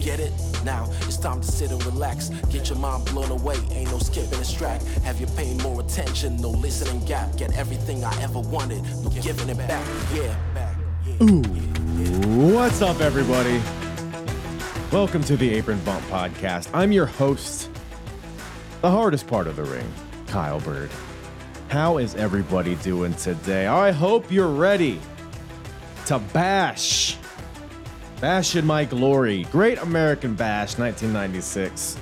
Get it? Now it's time to sit and relax. Get your mind blown away, ain't no skipping this track. Have you paying more attention? No listening gap. Get everything I ever wanted, no giving it back. Yeah. Ooh, what's up, everybody? Welcome to the Apron Bump Podcast. I'm your host, the hardest part of the ring, Kyle Bird. How is everybody doing today? I hope you're ready to bash. Bash in My Glory. Great American Bash 1996.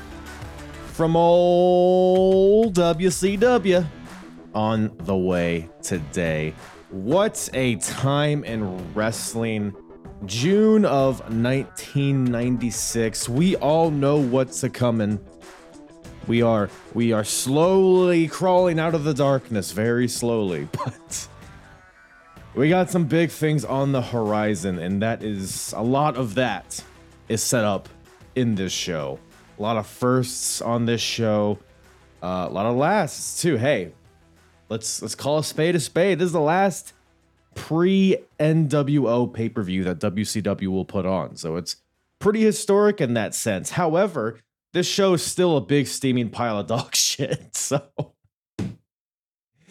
From old WCW on the way today. What a time in wrestling. June of 1996. We all know what's a coming. We are we are slowly crawling out of the darkness, very slowly, but we got some big things on the horizon, and that is a lot of that is set up in this show. A lot of firsts on this show, uh, a lot of lasts too. Hey, let's let's call a spade a spade. This is the last pre NWO pay per view that WCW will put on, so it's pretty historic in that sense. However, this show is still a big steaming pile of dog shit. So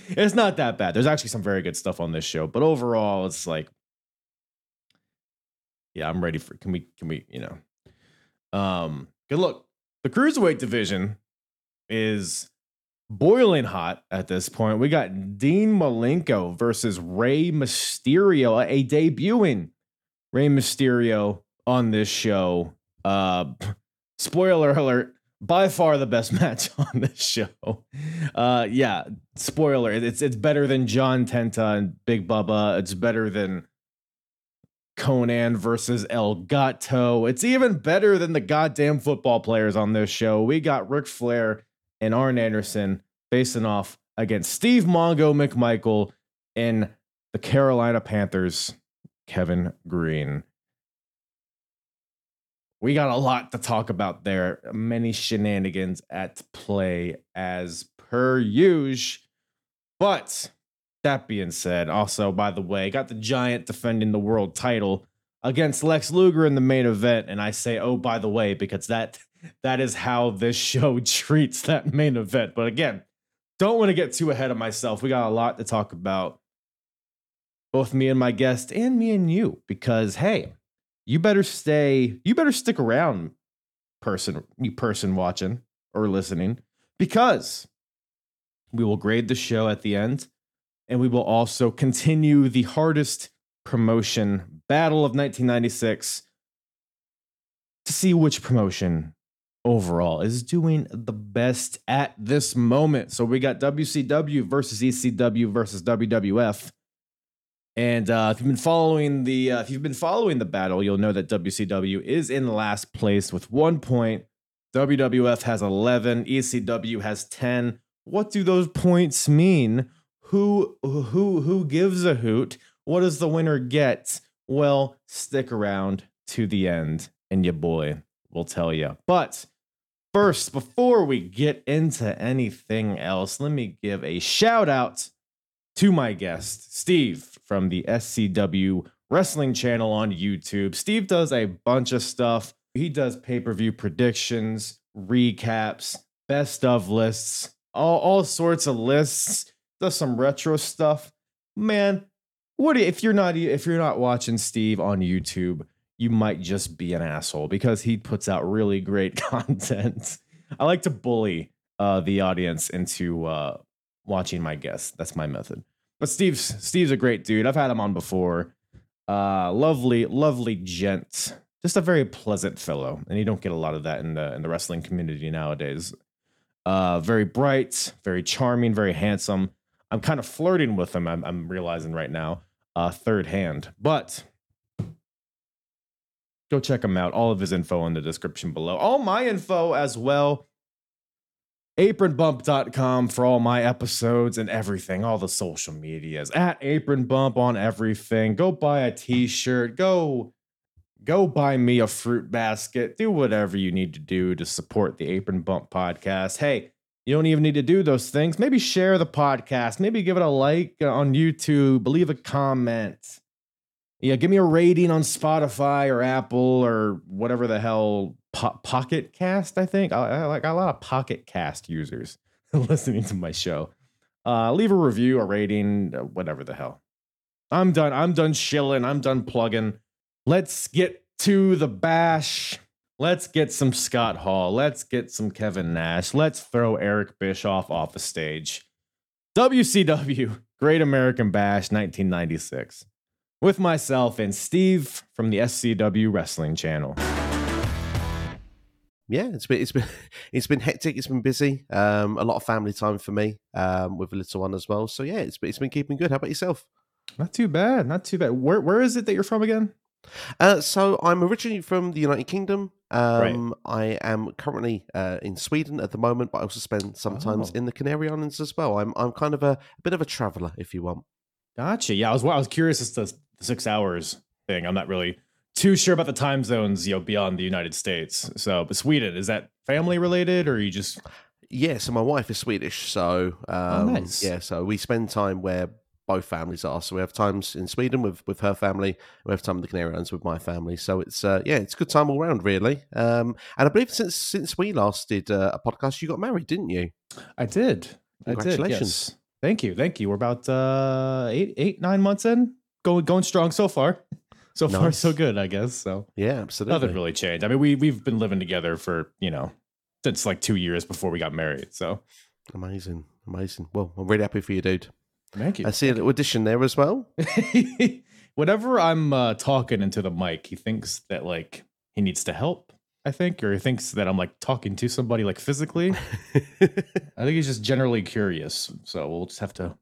it's not that bad. There's actually some very good stuff on this show, but overall, it's like, yeah, I'm ready for. Can we? Can we? You know, um, good look. The cruiserweight division is boiling hot at this point. We got Dean Malenko versus Rey Mysterio, a debuting Rey Mysterio on this show. Uh, spoiler alert by far the best match on this show. Uh, yeah, spoiler, it's it's better than John Tenta and Big Bubba. It's better than Konnan versus El Gato. It's even better than the goddamn football players on this show. We got Ric Flair and Arn Anderson facing off against Steve Mongo McMichael and the Carolina Panthers, Kevin Greene we got a lot to talk about there. Many shenanigans at play as per usual. But that being said, also, by the way, got the Giant defending the world title against Lex Luger in the main event. And I say, oh, by the way, because that that is how this show treats that main event. But again, don't want to get too ahead of myself. We got a lot to talk about. Both me and my guest, and me and you, because hey, you better stay, you better stick around, person, you person watching or listening, because we will grade the show at the end and we will also continue the hardest promotion battle of 1996 to see which promotion overall is doing the best at this moment. So we got WCW versus ECW versus WWF. And uh, if you've been following the uh, if you've been following the battle, you'll know that WCW is in last place with one point. WWF has eleven. ECW has ten. What do those points mean? Who who who gives a hoot? What does the winner get? Well, stick around to the end, and your boy will tell you. But first, before we get into anything else, let me give a shout out to my guest, Steve from the SCW Wrestling channel on YouTube. Steve does a bunch of stuff. He does pay per view predictions, recaps, best of lists, all, all sorts of lists. Does some retro stuff. Man, what if you're not if you're not watching Steve on YouTube, you might just be an asshole because he puts out really great content. I like to bully uh, the audience into uh, watching my guests. That's my method. But Steve's Steve's a great dude. I've had him on before. Uh, lovely, lovely gent. Just a very pleasant fellow, and you don't get a lot of that in the in the wrestling community nowadays. Uh, very bright, very charming, very handsome. I'm kind of flirting with him. I'm, I'm realizing right now, uh, third hand. But go check him out. All of his info in the description below. All my info as well. Apronbump.com for all my episodes and everything, all the social medias. At apronbump on everything. Go buy a t-shirt. Go go buy me a fruit basket. Do whatever you need to do to support the Apron Bump podcast. Hey, you don't even need to do those things. Maybe share the podcast. Maybe give it a like uh, on YouTube. Leave a comment. Yeah, give me a rating on Spotify or Apple or whatever the hell po- Pocket Cast. I think I, I like a lot of Pocket Cast users listening to my show. Uh, leave a review, a rating, uh, whatever the hell. I'm done. I'm done shilling. I'm done plugging. Let's get to the bash. Let's get some Scott Hall. Let's get some Kevin Nash. Let's throw Eric Bischoff off the stage. WCW Great American Bash 1996 with myself and Steve from the SCW Wrestling Channel. Yeah, it's been it's been it's been hectic. It's been busy. Um, a lot of family time for me um, with a little one as well. So yeah, it's been, it's been keeping good. How about yourself? Not too bad. Not too bad. Where where is it that you're from again? Uh, so I'm originally from the United Kingdom. Um, right. I am currently uh, in Sweden at the moment, but I also spend sometimes oh. in the Canary Islands as well. I'm I'm kind of a, a bit of a traveler, if you want. Gotcha. Yeah, I was I was curious as to the six hours thing. I'm not really too sure about the time zones, you know, beyond the United States. So, but Sweden is that family related, or you just? Yeah, so my wife is Swedish, so oh, um, oh, nice. yeah, so we spend time where both families are. So we have times in Sweden with with her family, we have time in the Canary Islands with my family. So it's uh, yeah, it's a good time all around, really. Um, and I believe since since we last did uh, a podcast, you got married, didn't you? I did. Congratulations. I did, yes. Thank you. Thank you. We're about uh, eight, eight, nine months in. Going going strong so far. So nice. far, so good, I guess. So yeah, absolutely. Nothing really changed. I mean, we we've been living together for you know since like two years before we got married. So amazing, amazing. Well, I'm really happy for you, dude. Thank you. I see a little addition there as well. Whenever I'm uh, talking into the mic, he thinks that like he needs to help. I think, or he thinks that I'm like talking to somebody like physically. I think he's just generally curious. So we'll just have to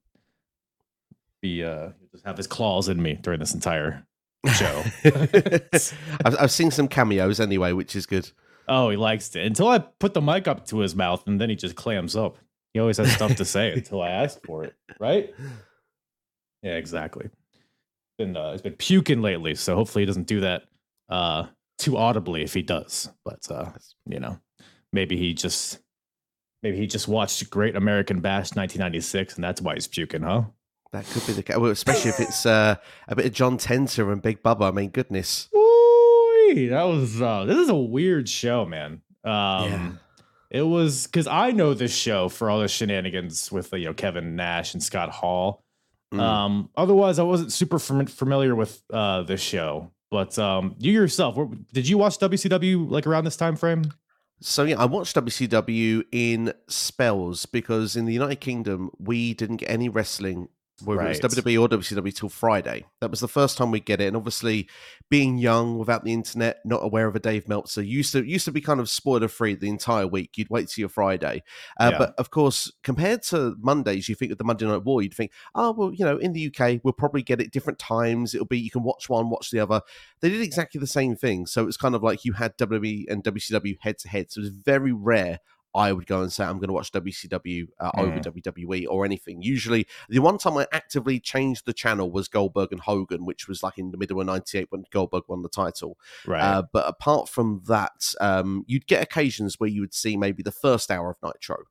be uh just have his claws in me during this entire show. I've, I've seen some cameos anyway, which is good. Oh, he likes it until I put the mic up to his mouth, and then he just clams up. He always has stuff to say until I ask for it, right? Yeah, exactly. Been uh, he's been puking lately, so hopefully he doesn't do that uh, too audibly if he does. But uh, you know, maybe he just maybe he just watched Great American Bash 1996, and that's why he's puking, huh? That could be the case. Well, especially if it's uh, a bit of John Tenta and Big Bubba. I mean, goodness. Ooh, that was uh, this is a weird show, man. Um, yeah. It was because I know this show for all the shenanigans with you know Kevin Nash and Scott Hall. Mm. Um, otherwise, I wasn't super fam- familiar with uh, this show. But um, you yourself, did you watch WCW like around this time frame? So yeah, I watched WCW in spells because in the United Kingdom we didn't get any wrestling whether right. it was WWE or WCW till Friday. That was the first time we get it, and obviously, being young without the internet, not aware of a Dave Meltzer, used to used to be kind of spoiler free the entire week. You'd wait till your Friday, uh, yeah. but of course, compared to Mondays, you think of the Monday Night War, you'd think, oh well, you know, in the UK, we'll probably get it different times. It'll be you can watch one, watch the other. They did exactly the same thing, so it's kind of like you had WWE and WCW head to head. So it was very rare I would go and say I'm going to watch WCW uh, mm. over WWE or anything. Usually, the one time I actively changed the channel was Goldberg and Hogan, which was like in the middle of '98 when Goldberg won the title. Right. Uh, but apart from that, um, you'd get occasions where you would see maybe the first hour of Nitro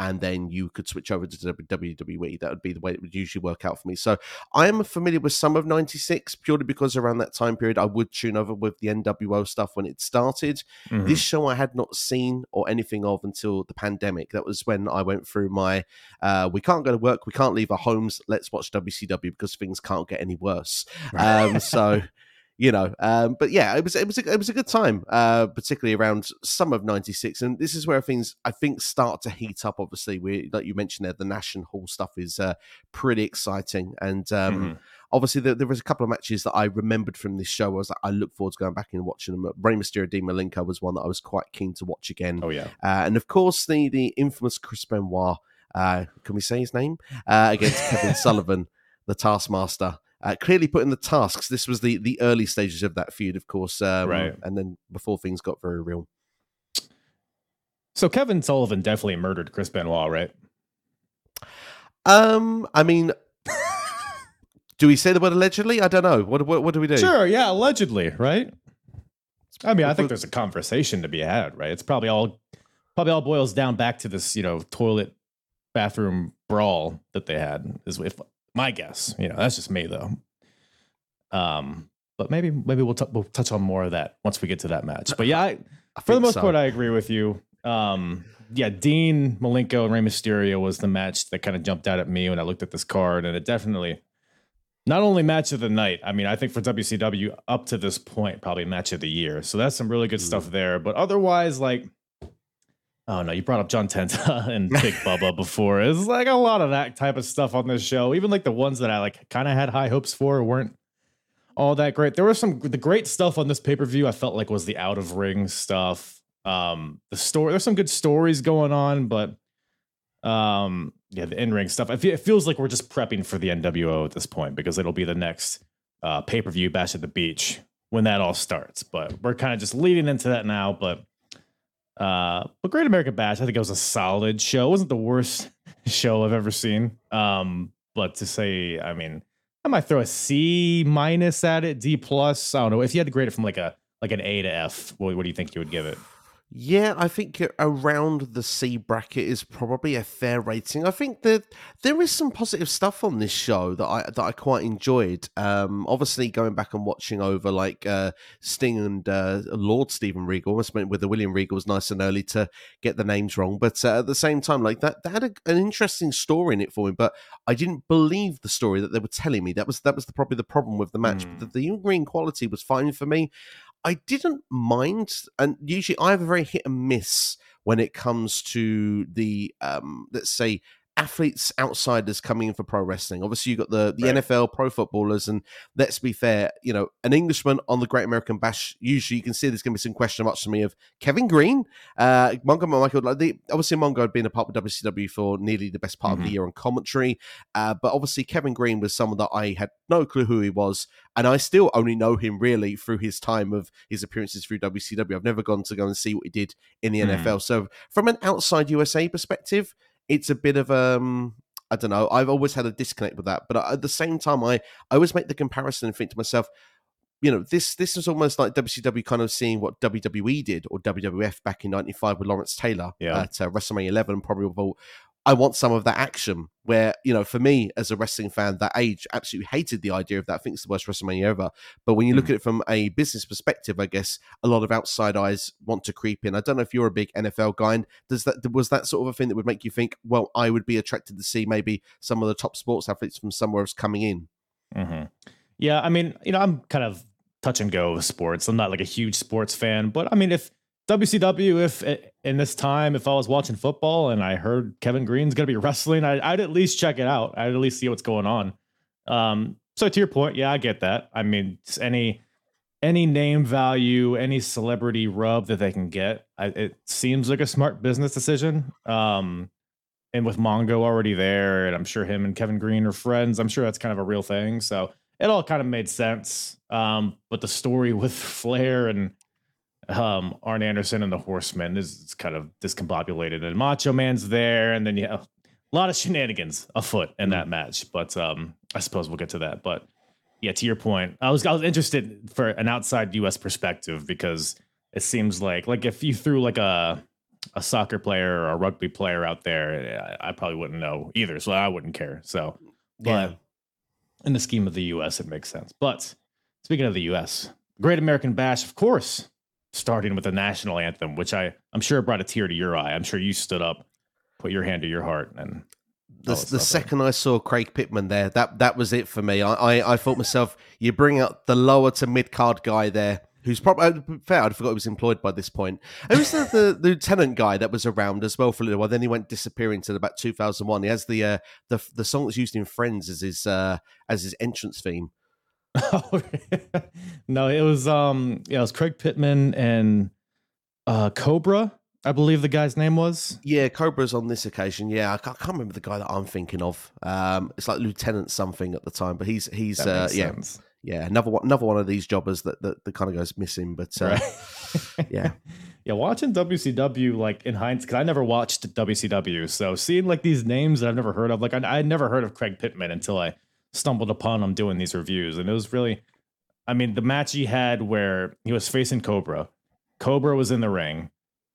and then you could switch over to WWE. That would be the way it would usually work out for me. So I am familiar with some of 96 purely because around that time period I would tune over with the NWO stuff when it started. Mm-hmm. This show I had not seen or anything of until the pandemic. That was when I went through my uh, we can't go to work, we can't leave our homes, let's watch WCW because things can't get any worse. Um, so you know. Um, but yeah, it was it was a, it was a good time, uh, particularly around summer of '96, and this is where things I think start to heat up. Obviously, we like you mentioned there, the National Hall stuff is uh, pretty exciting, and um, mm-hmm. obviously there, there, was a couple of matches that I remembered from this show. I was like, I look forward to going back and watching them. Rey Mysterio, Dean Malenko was one that I was quite keen to watch again. Oh yeah, uh, and of course the the infamous Chris Benoit. Uh, can we say his name uh, against Kevin Sullivan, the Taskmaster? Uh, clearly put in the tasks. This was the the early stages of that feud, of course, um, right? And then before things got very real. So Kevin Sullivan definitely murdered Chris Benoit, right? Um, I mean, do we say the word allegedly? I don't know. What what, what do we do? Sure, yeah, allegedly, right? I mean, I think there's a conversation to be had, right? It's probably all probably all boils down back to this, you know, toilet bathroom brawl that they had. Is if my guess. You know, that's just me though. Um, but maybe maybe we'll t- we'll touch on more of that once we get to that match. But yeah, I, I for the most so. part, I agree with you. Um, yeah, Dean Malenko and Rey Mysterio was the match that kind of jumped out at me when I looked at this card, and it definitely not only match of the night. I mean, I think for WCW up to this point, probably match of the year. So that's some really good mm. stuff there. But otherwise, like Oh no, you brought up John Tenta and Big Bubba before. It's like a lot of that type of stuff on this show. Even like the ones that I like kind of had high hopes for weren't all that great. There was some the great stuff on this pay-per-view I felt like was the out of ring stuff. Um the story there's some good stories going on, but um yeah, the in-ring stuff. it feels like we're just prepping for the NWO at this point because it'll be the next uh pay-per-view bash at the beach when that all starts. But we're kind of just leading into that now, but uh, but Great American Bash, I think it was a solid show. It wasn't the worst show I've ever seen. Um, but to say, I mean, I might throw a C minus at it, D plus. I don't know. If you had to grade it from like a like an A to F, what, what do you think you would give it? Yeah, I think around the C bracket is probably a fair rating. I think that there is some positive stuff on this show that I that I quite enjoyed. Um, obviously, going back and watching over like uh, Sting and uh, Lord Steven Regal, almost meant with the William Regal was nice and early to get the names wrong, but uh, at the same time, like that, that had a, an interesting story in it for me. But I didn't believe the story that they were telling me. That was that was the, probably the problem with the match. Mm. The, the green quality was fine for me. I didn't mind, and usually I have a very hit and miss when it comes to the um, let's say athletes outsiders coming in for pro wrestling. Obviously, you've got the, the right. NFL pro footballers, and let's be fair, you know, an Englishman on the Great American Bash, usually you can see there's going to be some question marks to me of Kevin Greene, uh, Mongo McMichael. Like the, obviously, Mongo had been a part of WCW for nearly the best part mm-hmm. of the mm-hmm. year on commentary, uh, but obviously, Kevin Greene was someone that I had no clue who he was, and I still only know him really through his time of his appearances through WCW. I've never gone to go and see what he did in the mm. NFL. So, from an outside USA perspective, it's a bit of um I don't know. I've always had a disconnect with that, but at the same time, I I always make the comparison and think to myself, you know, this this is almost like WCW kind of seeing what WWE did or WWF back in '95 with Lawrence Taylor yeah. at uh, WrestleMania 11, probably I want some of that action. Where you know, for me as a wrestling fan, that age absolutely hated the idea of that. I think it's the worst WrestleMania ever. But when you look mm. at it from a business perspective, I guess a lot of outside eyes want to creep in. I don't know if you're a big NFL guy. And does that was that sort of a thing that would make you think, well, I would be attracted to see maybe some of the top sports athletes from somewhere else coming in? Mm-hmm. Yeah, I mean, you know, I'm kind of touch and go with sports. I'm not like a huge sports fan, but I mean, if WCW, if eh, in this time, if I was watching football and I heard Kevin Greene's going to be wrestling, I, would at least check it out. I'd at least see what's going on. Um, so to your point, yeah, I get that. I mean, any any name value, any celebrity rub that they can get, I, it seems like a smart business decision. Um, and with Mongo already there, and I'm sure him and Kevin Greene are friends. I'm sure that's kind of a real thing. So it all kind of made sense. Um, but the story with Flair and um, Arn Anderson and the Horsemen is kind of discombobulated, and Macho Man's there, and then you have a lot of shenanigans afoot in that mm. match. But um, I suppose we'll get to that. But yeah, to your point, I was I was interested for an outside U.S. perspective because it seems like like if you threw like a a soccer player or a rugby player out there, I, I probably wouldn't know either, so I wouldn't care. So, but yeah. in the scheme of the U.S., it makes sense. But speaking of the U.S., Great American Bash, of course, starting with the national anthem, which I I'm sure brought a tear to your eye. I'm sure you stood up, put your hand to your heart, and the, oh, the second I saw Craig Pittman there, that that was it for me. I I, I thought myself, you bring out the lower to mid card guy there, who's probably uh, fair. I forgot he was employed by this point. Who's the, the, the, lieutenant guy that was around as well for a little while? Then he went disappearing to about 2001. He has the uh, the the song that's used in Friends as his uh, as his entrance theme. no, it was um yeah, it was Craig Pittman and uh Cobra. I believe the guy's name was. Yeah, Cobra's on this occasion. Yeah, I can't, I can't remember the guy that I'm thinking of. Um, it's like Lieutenant something at the time, but he's he's uh, yeah. Sense yeah, another one, another one of these jobbers that that, that kind of goes missing. But uh, right. yeah, yeah, watching WCW like in hindsight, because I never watched WCW, so seeing like these names that I've never heard of, like I I never heard of Craig Pittman until I stumbled upon him doing these reviews, and it was really, I mean, the match he had where he was facing Cobra, Cobra was in the ring,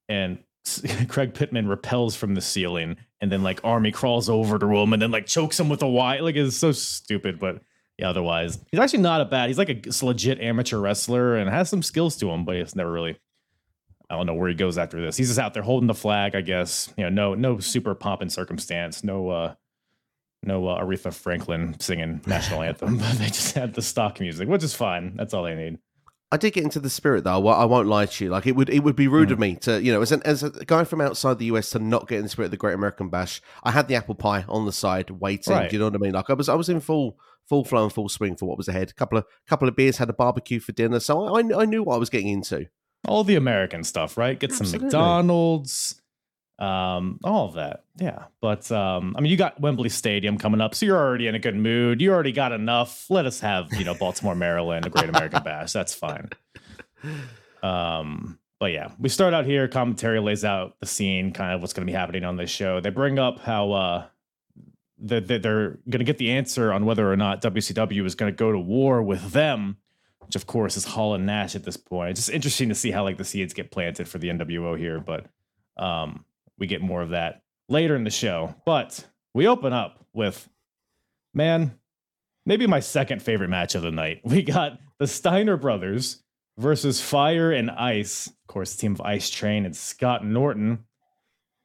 and Craig Pittman repels from the ceiling, and then like Army crawls over to him, and then like chokes him with a Y. Like it's so stupid, but yeah, otherwise he's actually not a bad. He's like a legit amateur wrestler and has some skills to him, but it's never really. I don't know where he goes after this. He's just out there holding the flag, I guess. You know, no no super pomp and circumstance, no uh no uh, Aretha Franklin singing national anthem, but they just had the stock music, which is fine. That's all they need. I did get into the spirit though. I won't lie to you. Like it would, it would be rude mm. of me to, you know, as an as a guy from outside the US to not get in the spirit of the Great American Bash. I had the apple pie on the side waiting. Right. Do you know what I mean? Like I was, I was in full full flow and full swing for what was ahead. A couple of couple of beers, had a barbecue for dinner, so I I knew what I was getting into. All the American stuff, right? Get Absolutely. some McDonald's, um, all of that. Yeah, but um, I mean, you got Wembley Stadium coming up, so you're already in a good mood. You already got enough. Let us have you know Baltimore, Maryland, a Great American Bash. That's fine. Um, but yeah, we start out here. Commentary lays out the scene, kind of what's going to be happening on this show. They bring up how uh, that they're going to get the answer on whether or not WCW is going to go to war with them, which of course is Hall and Nash at this point. It's just interesting to see how like the seeds get planted for the NWO here, but um, we get more of that later in the show. But we open up with man, maybe my second favorite match of the night. We got the Steiner brothers versus Fire and Ice, of course, team of Ice Train and Scott Norton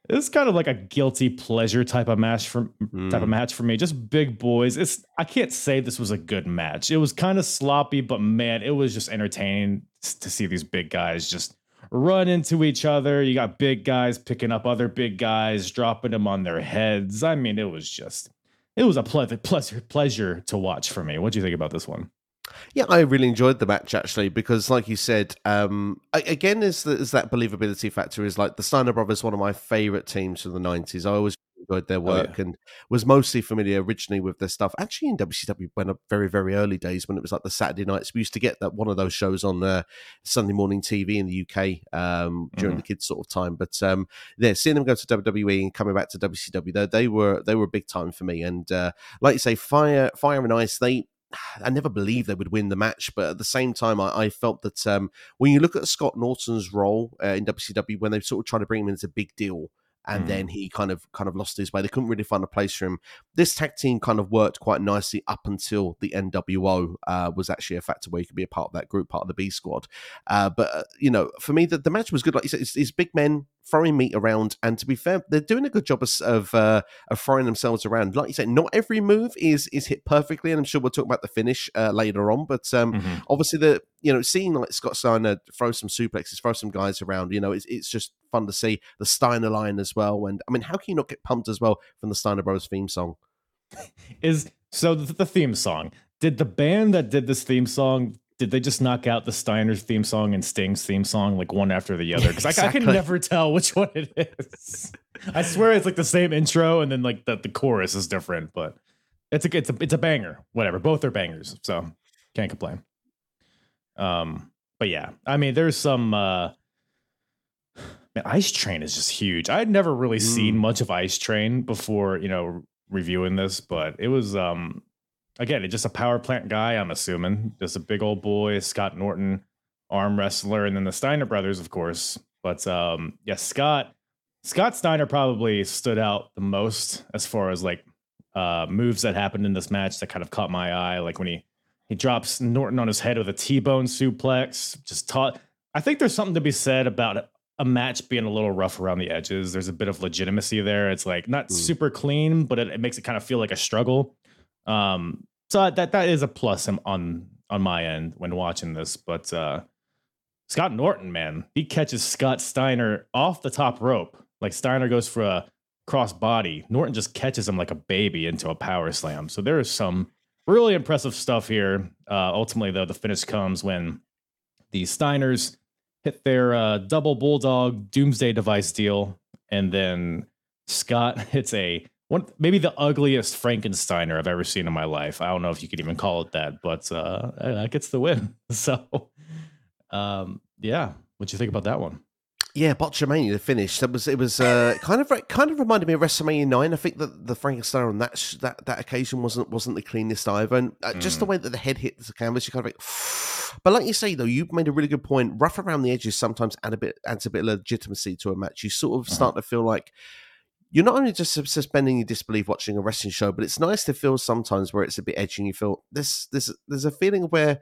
it's kind of like a guilty pleasure type of match for mm. type of mm. match for me. Just big boys. It's I can't say this was a good match. It was kind of sloppy, but man, it was just entertaining to see these big guys just run into each other. You got big guys picking up other big guys, dropping them on their heads. I mean, it was just it was a pleasure pleasure pleasure to watch for me. What do you think about this one? Yeah, I really enjoyed the match actually because, like you said, um, again, is is that believability factor? Is like the Steiner brothers, one of my favorite teams from the '90s. I always enjoyed their work oh, yeah. and was mostly familiar originally with their stuff. Actually, in WCW, when a very very early days when it was like the Saturday nights, we used to get that one of those shows on uh, Sunday morning TV in the UK um, during mm. the kids' sort of time. But um, yeah, seeing them go to WWE and coming back to WCW, they, they were they were a big time for me. And uh, like you say, Fire Fire and Ice, they I never believed they would win the match, but at the same time, I, I felt that um, when you look at Scott Norton's role uh, in WCW, when they sort of try to bring him in as a big deal, and mm. then he kind of kind of lost his way. They couldn't really find a place for him. This tag team kind of worked quite nicely up until the NWO uh, was actually a factor where you could be a part of that group, part of the B squad. Uh, but uh, you know, for me, the, the match was good. Like you said, it's, it's big men throwing meat around, and to be fair, they're doing a good job of of, uh, of throwing themselves around. Like you said, not every move is is hit perfectly, and I'm sure we'll talk about the finish uh, later on. But um, mm-hmm. obviously, the you know, seeing like Scott Steiner throw some suplexes, throw some guys around, you know, it's it's just fun to see the Steiner line as well. And I mean, how can you not get pumped as well from the Steiner Brothers theme song? Is so the, the theme song. Did the band that did this theme song did they just knock out the Steiner's theme song and Sting's theme song like one after the other? Because exactly. I, I, can never tell which one it is. I swear it's like the same intro and then like the, the chorus is different, but it's a it's a it's a banger. Whatever, both are bangers, so can't complain. Um, but yeah, I mean, there's some. uh man, Ice Train is just huge. I had never really mm. seen much of Ice Train before, you know, reviewing this, but it was um again, just a power plant guy, I'm assuming. Just a big old boy, Scott Norton, arm wrestler, and then the Steiner brothers, of course. But um, yeah, Scott Scott Steiner probably stood out the most as far as like uh, moves that happened in this match that kind of caught my eye. Like when he he drops Norton on his head with a T-bone suplex. Just taught. I think there's something to be said about a match being a little rough around the edges. There's a bit of legitimacy there. It's like not Mm. super clean, but it, it makes it kind of feel like a struggle. Um, so that that is a plus on- on my end when watching this. But uh, Scott Norton, man, he catches Scott Steiner off the top rope. Like Steiner goes for a cross body. Norton just catches him like a baby into a power slam. So there is some really impressive stuff here. Uh, ultimately, though, the finish comes when the Steiners hit their uh, double bulldog doomsday device deal, and then Scott hits a one, maybe the ugliest Frankensteiner I've ever seen in my life. I don't know if you could even call it that, but uh, that gets the win. So, um, yeah, what do you think about that one? Yeah, Botchamania, the finish. That was it. Was uh, kind of kind of reminded me of WrestleMania nine. I think that the Frankensteiner on that sh- that that occasion wasn't wasn't the cleanest either, and uh, just the Mm. way that the head hit the canvas, you kind of like. But like you say though, you made a really good point. Rough around the edges sometimes add a bit adds a bit of legitimacy to a match. You sort of Uh-huh. start to feel like you're not only just suspending your disbelief watching a wrestling show, but it's nice to feel sometimes where it's a bit edgy and you feel this this there's a feeling where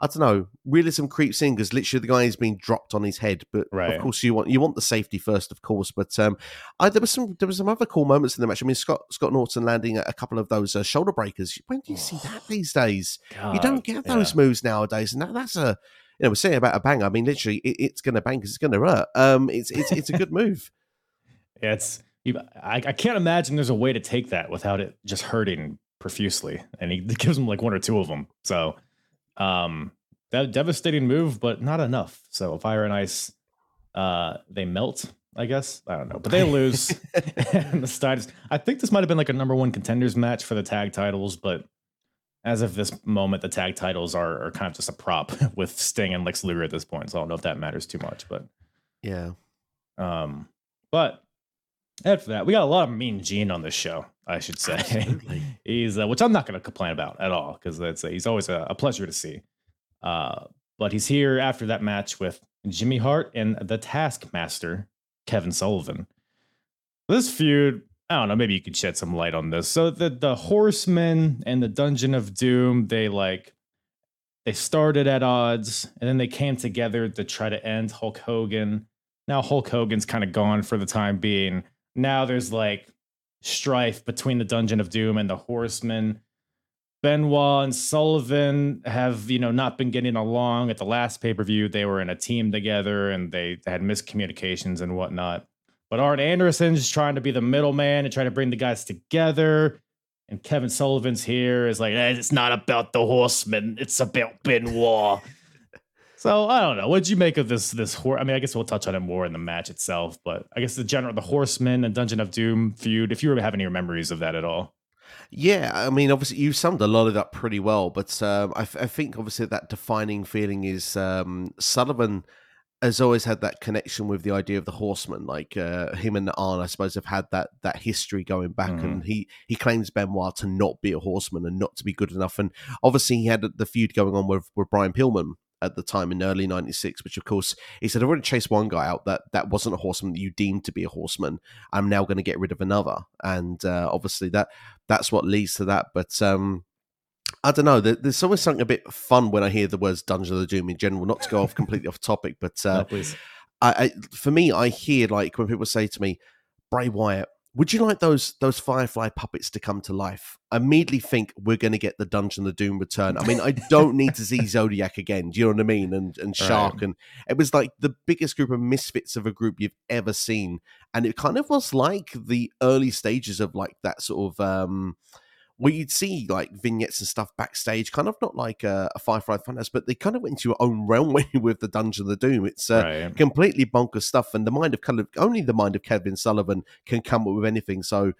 I don't know realism creeps in because literally the guy is being dropped on his head. But Right. of course you want you want the safety first, of course. But um, I, there was some there was some other cool moments in the match. I mean Scott Scott Norton landing a, couple of those uh, shoulder breakers. When do you see that these days? you don't get those moves nowadays, and that, that's a you know we're saying about a bang. I mean literally it, it's going to bang because it's going to hurt. Um, it's it's it's a good move. Yeah, it's I, I can't imagine there's a way to take that without it just hurting profusely, and he gives him like one or two of them. So, um, that devastating move, but not enough. So fire and ice, uh, they melt. I guess I don't know, but they lose. and the Steiners. I think this might have been like a number one contenders match for the tag titles, but as of this moment, the tag titles are, are kind of just a prop with Sting and Lex Luger at this point. So I don't know if that matters too much, but Yeah. um, but after that, we got a lot of Mean Gene on this show. I should say he's uh, which I'm not going to complain about at all because that's uh, he's always a, a pleasure to see. Uh, but he's here after that match with Jimmy Hart and the Taskmaster Kevin Sullivan. This feud, I don't know, maybe you could shed some light on this. So the the Horsemen and the Dungeon of Doom, they like they started at odds and then they came together to try to end Hulk Hogan. Now Hulk Hogan's kind of gone for the time being. Now there's like strife between the Dungeon of Doom and the Horsemen. Benoit and Sullivan have, you know, not been getting along. At the last pay per view, they were in a team together and they had miscommunications and whatnot. But Arn Anderson's trying to be the middleman and trying to bring the guys together. And Kevin Sullivan's here is like, "Eh, it's not about the Horsemen, it's about Benoit. So I don't know. What'd you make of this? This horse? I mean, I guess we'll touch on it more in the match itself. But I guess the general, the Horsemen and Dungeon of Doom feud. If you were having any memories of that at all. Yeah, I mean, obviously you summed a lot of that pretty well, but um, I, f- I think obviously that defining feeling is um, Sullivan has always had that connection with the idea of the horseman. Like uh, him and Arn, I suppose, have had that that history going back, and he he claims Benoit to not be a horseman and not to be good enough. And obviously, he had the feud going on with with Brian Pillman at the time in early 96 which of course he said i've already chased one guy out that that wasn't a horseman that you deemed to be a horseman i'm now going to get rid of another and uh, obviously that that's what leads to that but um I don't know. There's always something a bit fun when I hear the words "Dungeon of the Doom" in general. Not to go off completely off topic, but uh, no. I, I, for me, I hear like when people say to me, "Bray Wyatt, would you like those those Firefly puppets to come to life?" I immediately think we're going to get the Dungeon of the Doom return. I mean, I don't need to see Zodiac again. Do you know what I mean? And and Shark, Right. and it was like the biggest group of misfits of a group you've ever seen, and it kind of was like the early stages of like that sort of. um where you'd see like vignettes and stuff backstage, kind of not like a, a Firefly Funhouse, but they kind of went into your own realm with the Dungeon of the Doom. It's uh, right. completely bonkers stuff, and the mind of kind of only the mind of Kevin Sullivan can come up with anything so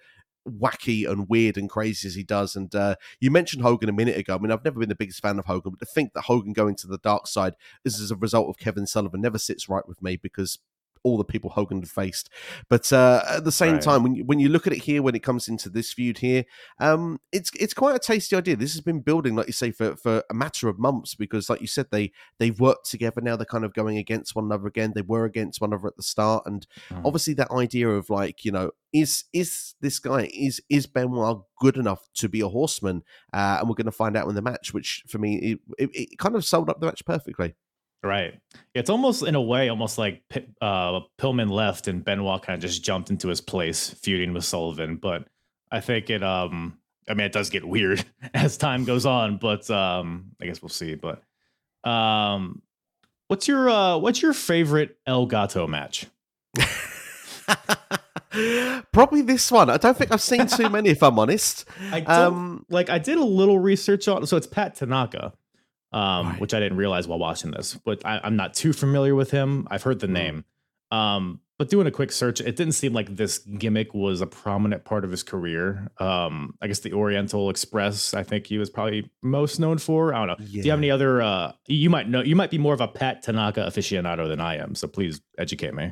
wacky and weird and crazy as he does. And uh, you mentioned Hogan a minute ago. I mean, I've never been the biggest fan of Hogan, but to think that Hogan going to the dark side is as a result of Kevin Sullivan never sits right with me because all the people Hogan faced. But uh, at the same Right. time, when you, when you look at it here, when it comes into this feud here, um, it's it's quite a tasty idea. This has been building, like you say, for for a matter of months because, like you said, they they've worked together. Now they're kind of going against one another again. They were against one another at the start, and Mhm. obviously that idea of like you know is is this guy is is Benoit good enough to be a horseman? Uh, and we're going to find out in the match, which for me it, it, it kind of sold up the match perfectly. Right. It's almost in a way, almost like uh, Pillman left and Benoit kind of just jumped into his place, feuding with Sullivan. But I think it, um, I mean, it does get weird as time goes on. But um, I guess we'll see. But um, what's your uh, what's your favorite El Gato match? Probably this one. I don't think I've seen too many, if I'm honest. I um, like I did a little research on. So it's Pat Tanaka um, right. which I didn't realize while watching this. But I, am not too familiar with him. I've heard the mm. name. Um, but doing a quick search, it didn't seem like this gimmick was a prominent part of his career. Um, I guess the Oriental Express, I think he was probably most known for. I don't know. Yeah. Do you have any other? Uh, you might know. You might be more of a Pat Tanaka aficionado than I am. So please educate me.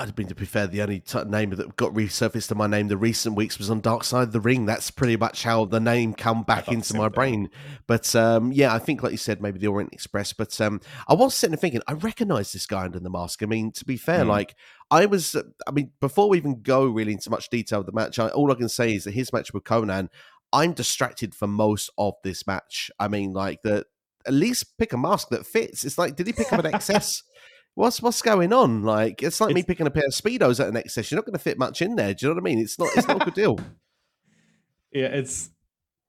I'd been to be fair, the only t- name that got resurfaced to my name the recent weeks was on Dark Side of the Ring. That's pretty much how the name come back into my brain. But um, yeah, I think, like you said, maybe the Orient Express. But um, I was sitting there thinking, I recognise this guy under the mask. I mean, to be fair, mm. like I was, I mean, before we even go really into much detail of the match, I, all I can say is that his match with Konnan, I'm distracted for most of this match. I mean, like the at least pick a mask that fits. It's like, did he pick up an XS? What's what's going on? Like it's like it's, me picking a pair of speedos at the next session. You're not going to fit much in there. Do you know what I mean? It's not it's not a good deal. Yeah, it's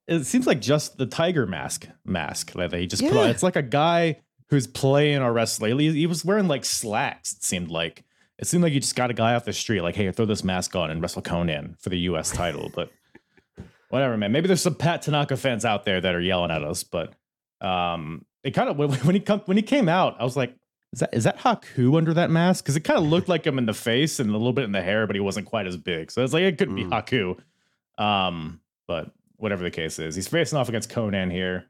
it seems like just the tiger mask mask that he just yeah. put on. It's like a guy who's playing a wrestler. He, he was wearing like slacks. It seemed like it seemed like you just got a guy off the street, like, hey, throw this mask on and wrestle Konnan for the U.S. title. But whatever, man. Maybe there's some Pat Tanaka fans out there that are yelling at us, but um, it kind of when he come when he came out, I was like, is that is that Haku under that mask? Because it kind of looked like him in the face and a little bit in the hair, but he wasn't quite as big. So it's like it couldn't mm. be Haku. Um, but whatever the case is, he's facing off against Konnan here.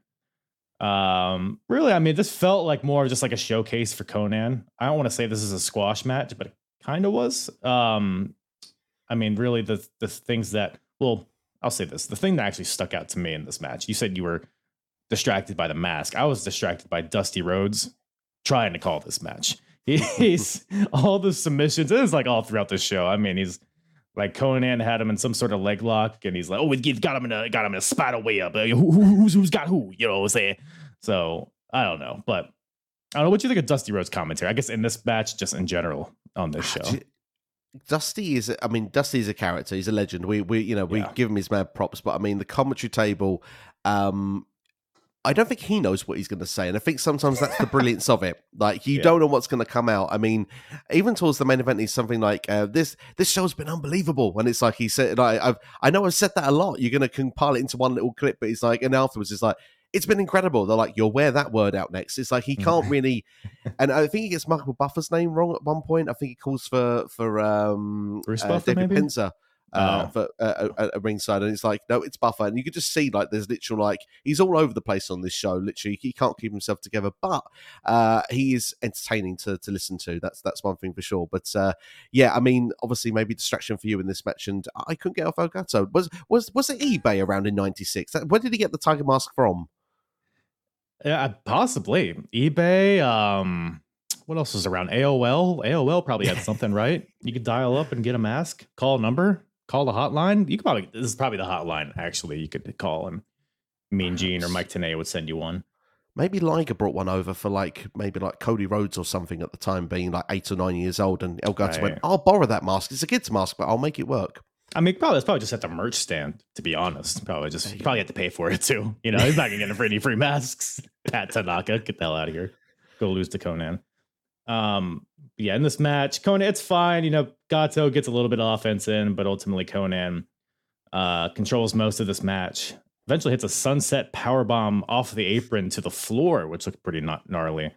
Um, really, I mean, this felt like more of just like a showcase for Konnan. I don't want to say this is a squash match, but it kind of was. Um, I mean, really, the the things that well, I'll say this: the thing that actually stuck out to me in this match. You said you were distracted by the mask. I was distracted by Dusty Rhodes trying to call this match. He's all the submissions. It is like all throughout the show. I mean, he's like Conan had him in some sort of leg lock, and he's like, "Oh, we got him in a got him in a spider way up. Who, who's who's got who? You know what I'm saying?" So I don't know, but I don't know what you think of Dusty Rhodes commentary. I guess in this match, just in general on this show. Dusty is, I mean, Dusty is a character. He's a legend. We, we, you know, we yeah. give him his mad props. But I mean, the commentary table, um, I don't think he knows what he's going to say, and I think sometimes that's the brilliance of it. Like you yeah. don't know what's going to come out. I mean, even towards the main event, he's something like uh, this. This show's been unbelievable, and it's like he said. I, I've, I know I've said that a lot. You're going to compile it into one little clip, but he's like, and afterwards, it's like it's been incredible. They're like, you'll wear that word out next. It's like he can't really, and I think he gets Michael Buffer's name wrong at one point. I think he calls for for um, Bruce uh, Buffer, David maybe? Uh, oh. for uh, at, at ringside, and it's like no, it's Buffer, and you could just see like there's literal like he's all over the place on this show. Literally, he can't keep himself together, but uh, he is entertaining to to listen to. That's that's one thing for sure. But uh, yeah, I mean, obviously, maybe distraction for you in this match, and I couldn't get off El Gato. Was was was it eBay around in '96? Where did he get the tiger mask from? Yeah, possibly eBay. Um, what else is around? AOL. AOL probably had something, right? You could dial up and get a mask, call a number call the hotline. You could probably this is probably the hotline actually. You could call and Mean Gene or Mike Tenay would send you one. Maybe Liger brought one over for like maybe like Cody Rhodes or something at the time, being like eight or nine years old, and El Gato right. went, "I'll borrow that mask. It's a kid's mask, but I'll make it work." I mean, probably it's probably just at the merch stand. To be honest, probably just you probably have to pay for it too. You know, he's not gonna get any free masks. Pat Tanaka, get the hell out of here. Go lose to Konnan. Um, yeah, in this match, Konnan, it's fine. You know, Gato gets a little bit of offense in, but ultimately Konnan uh, controls most of this match. Eventually hits a sunset power bomb off the apron to the floor, which looked pretty gnarly.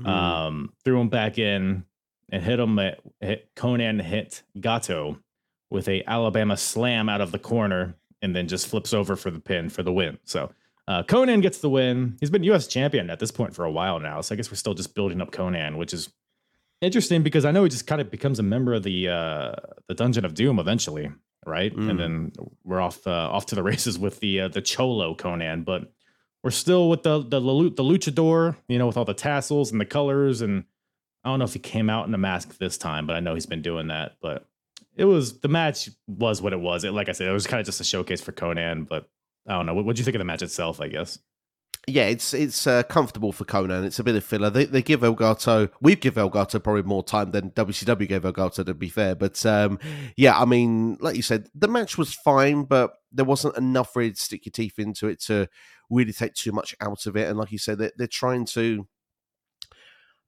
Mm. Um, threw him back in and hit him. At, hit, Konnan hit Gato with a Alabama slam out of the corner, and then just flips over for the pin for the win. So uh, Konnan gets the win. He's been U.S. champion at this point for a while now, so I guess we're still just building up Konnan, which is interesting because I know he just kind of becomes a member of the uh, the Dungeon of Doom eventually, right? Mm. And then we're off uh, off to the races with the uh, the Cholo Konnan, but we're still with the the the luchador, you know, with all the tassels and the colors. And I don't know if he came out in the mask this time, but I know he's been doing that. But it was the match was what it was. It like I said, it was kind of just a showcase for Konnan. But I don't know. What do you think of the match itself? I guess yeah, it's it's uh, comfortable for Konnan. It's a bit of filler. They, they give El Gato, we give El Gato probably more time than WCW gave El Gato, to be fair. But um, yeah, I mean, like you said, the match was fine, but there wasn't enough really to stick your teeth into it to really take too much out of it. And like you said, they're, they're trying to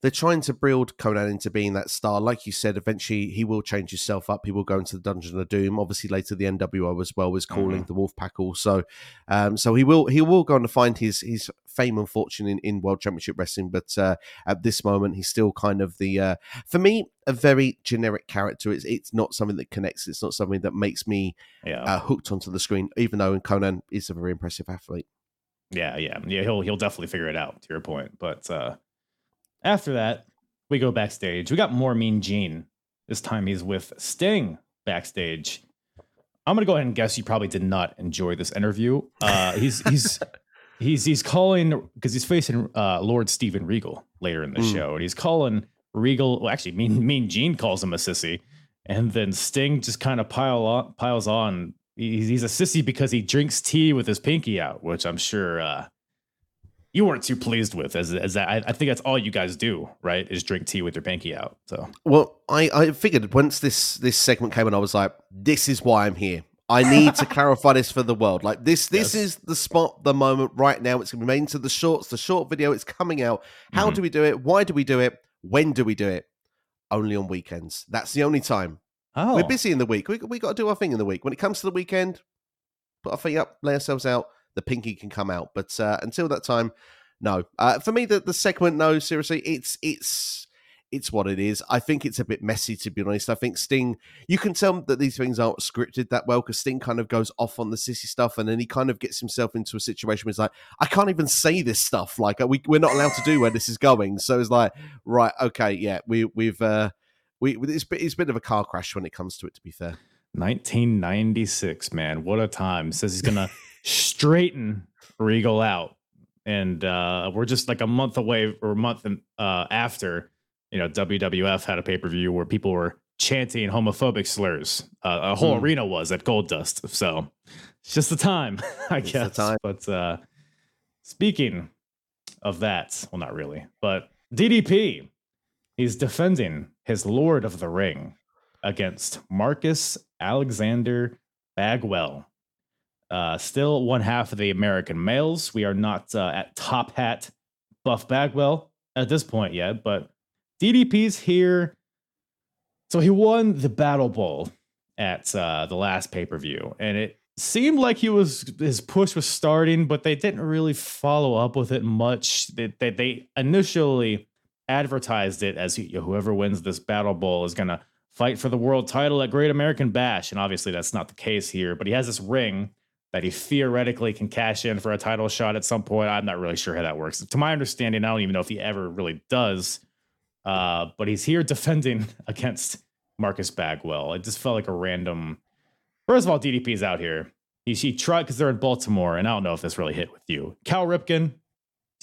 they're trying to build Konnan into being that star. Like you said, eventually he will change himself up. He will go into the Dungeon of Doom. Obviously, later the NWO as well was calling mm-hmm. the Wolfpack also. Um, so he will he will go on to find his his fame and fortune in, in World Championship Wrestling. But uh, at this moment, he's still kind of the uh, for me a very generic character. It's it's not something that connects. It's not something that makes me yeah. uh, hooked onto the screen. Even though Konnan is a very impressive athlete. Yeah, yeah, yeah. He'll he'll definitely figure it out. To your point, but uh, after that, we go backstage. We got more Mean Gene. This time he's with Sting backstage. I'm gonna go ahead and guess you probably did not enjoy this interview. Uh, he's he's he's he's calling because he's facing uh, Lord Steven Regal later in the mm. show, and he's calling Regal. Well, actually, Mean Mean Gene calls him a sissy, and then Sting just kind of pile on, piles on. He's, he's a sissy because he drinks tea with his pinky out, which I'm sure uh, you weren't too pleased with as as that. I, I, think that's all you guys do, right? Is drink tea with your pinky out. So well, I I figured once this this segment came and I was like, this is why I'm here. I need to clarify this for the world. Like this, this yes. is the spot, the moment right now. It's going to be made into the shorts, the short video. It's coming out. How mm-hmm. do we do it? Why do we do it? When do we do it? Only on weekends. That's the only time. Oh. We're busy in the week. We we got to do our thing in the week. When it comes to the weekend, put our feet up, lay ourselves out the pinky can come out. But uh, until that time, no. Uh, for me, the the segment, no, seriously, it's it's it's what it is. I think it's a bit messy, to be honest. I think Sting, you can tell that these things aren't scripted that well because Sting kind of goes off on the sissy stuff and then he kind of gets himself into a situation where he's like, I can't even say this stuff. Like, we, we're not allowed to do where this is going. So it's like, right, okay, yeah, we, we've, uh, we, it's, it's a bit of a car crash when it comes to it, to be fair. 1996, man. What a time. Says he's going to straighten Regal out. And uh, we're just like a month away or a month uh, after, you know, WWF had a pay per view where people were chanting homophobic slurs. Uh, a whole mm. arena was at Goldust. So it's just the time, I it's guess. Time. But uh, speaking of that, well, not really, but DDP, he's defending his Lord of the Ring against Marcus Alexander Bagwell. Uh, still one half of the American males. We are not uh, at top hat Buff Bagwell at this point yet, but DDP's here. So he won the Battle Bowl at uh, the last pay per view, and it seemed like he was his push was starting, but they didn't really follow up with it much. They they, they initially advertised it as whoever wins this Battle Bowl is gonna fight for the world title at Great American Bash, and obviously that's not the case here. But he has this ring that he theoretically can cash in for a title shot at some point. I'm not really sure how that works. To my understanding, I don't even know if he ever really does. Uh, but he's here defending against Marcus Bagwell. It just felt like a random. First of all, DDP is out here. He, he tried because they're in Baltimore, and I don't know if this really hit with you. Cal Ripken.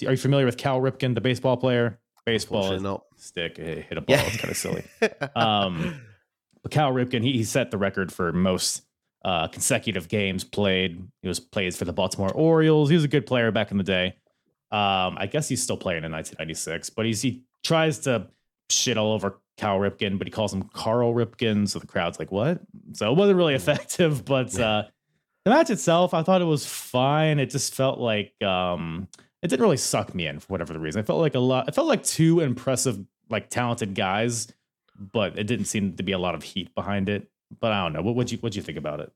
Are you familiar with Cal Ripken, the baseball player? Baseball no. stick, hit a ball. Yeah. It's kind of silly. um, but Cal Ripken, he, he set the record for most uh, consecutive games played. He was played for the Baltimore Orioles. He was a good player back in the day. Um, I guess he's still playing in 1996, but he's, he tries to shit all over Cal Ripken, but he calls him Carl Ripken. So the crowd's like, what? So it wasn't really effective, but uh, the match itself, I thought it was fine. It just felt like um, it didn't really suck me in for whatever the reason. It felt like a lot, it felt like two impressive, like talented guys, but it didn't seem to be a lot of heat behind it but I don't know. What would you what you think about it?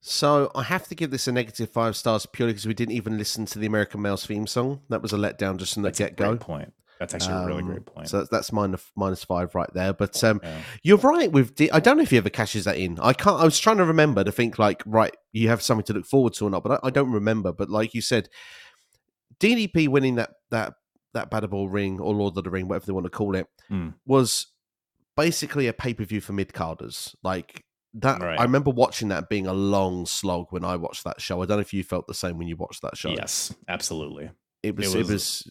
So I have to give this a negative five stars purely because we didn't even listen to the American Males theme song. That was a letdown just from the get go. Point. That's actually um, a really great um, point. So that's, that's minus, minus five right there. But um, yeah. you're right with. D- I don't know if he ever cashes that in. I can't. I was trying to remember to think like right, you have something to look forward to or not. But I, I don't remember. But like you said, DDP winning that that that Battle Bowl ring or Lord of the Ring, whatever they want to call it, mm. was basically a pay per view for mid carders. Like that, right. I remember watching that being a long slog when I watched that show. I don't know if you felt the same when you watched that show. Yes, absolutely. It was. It was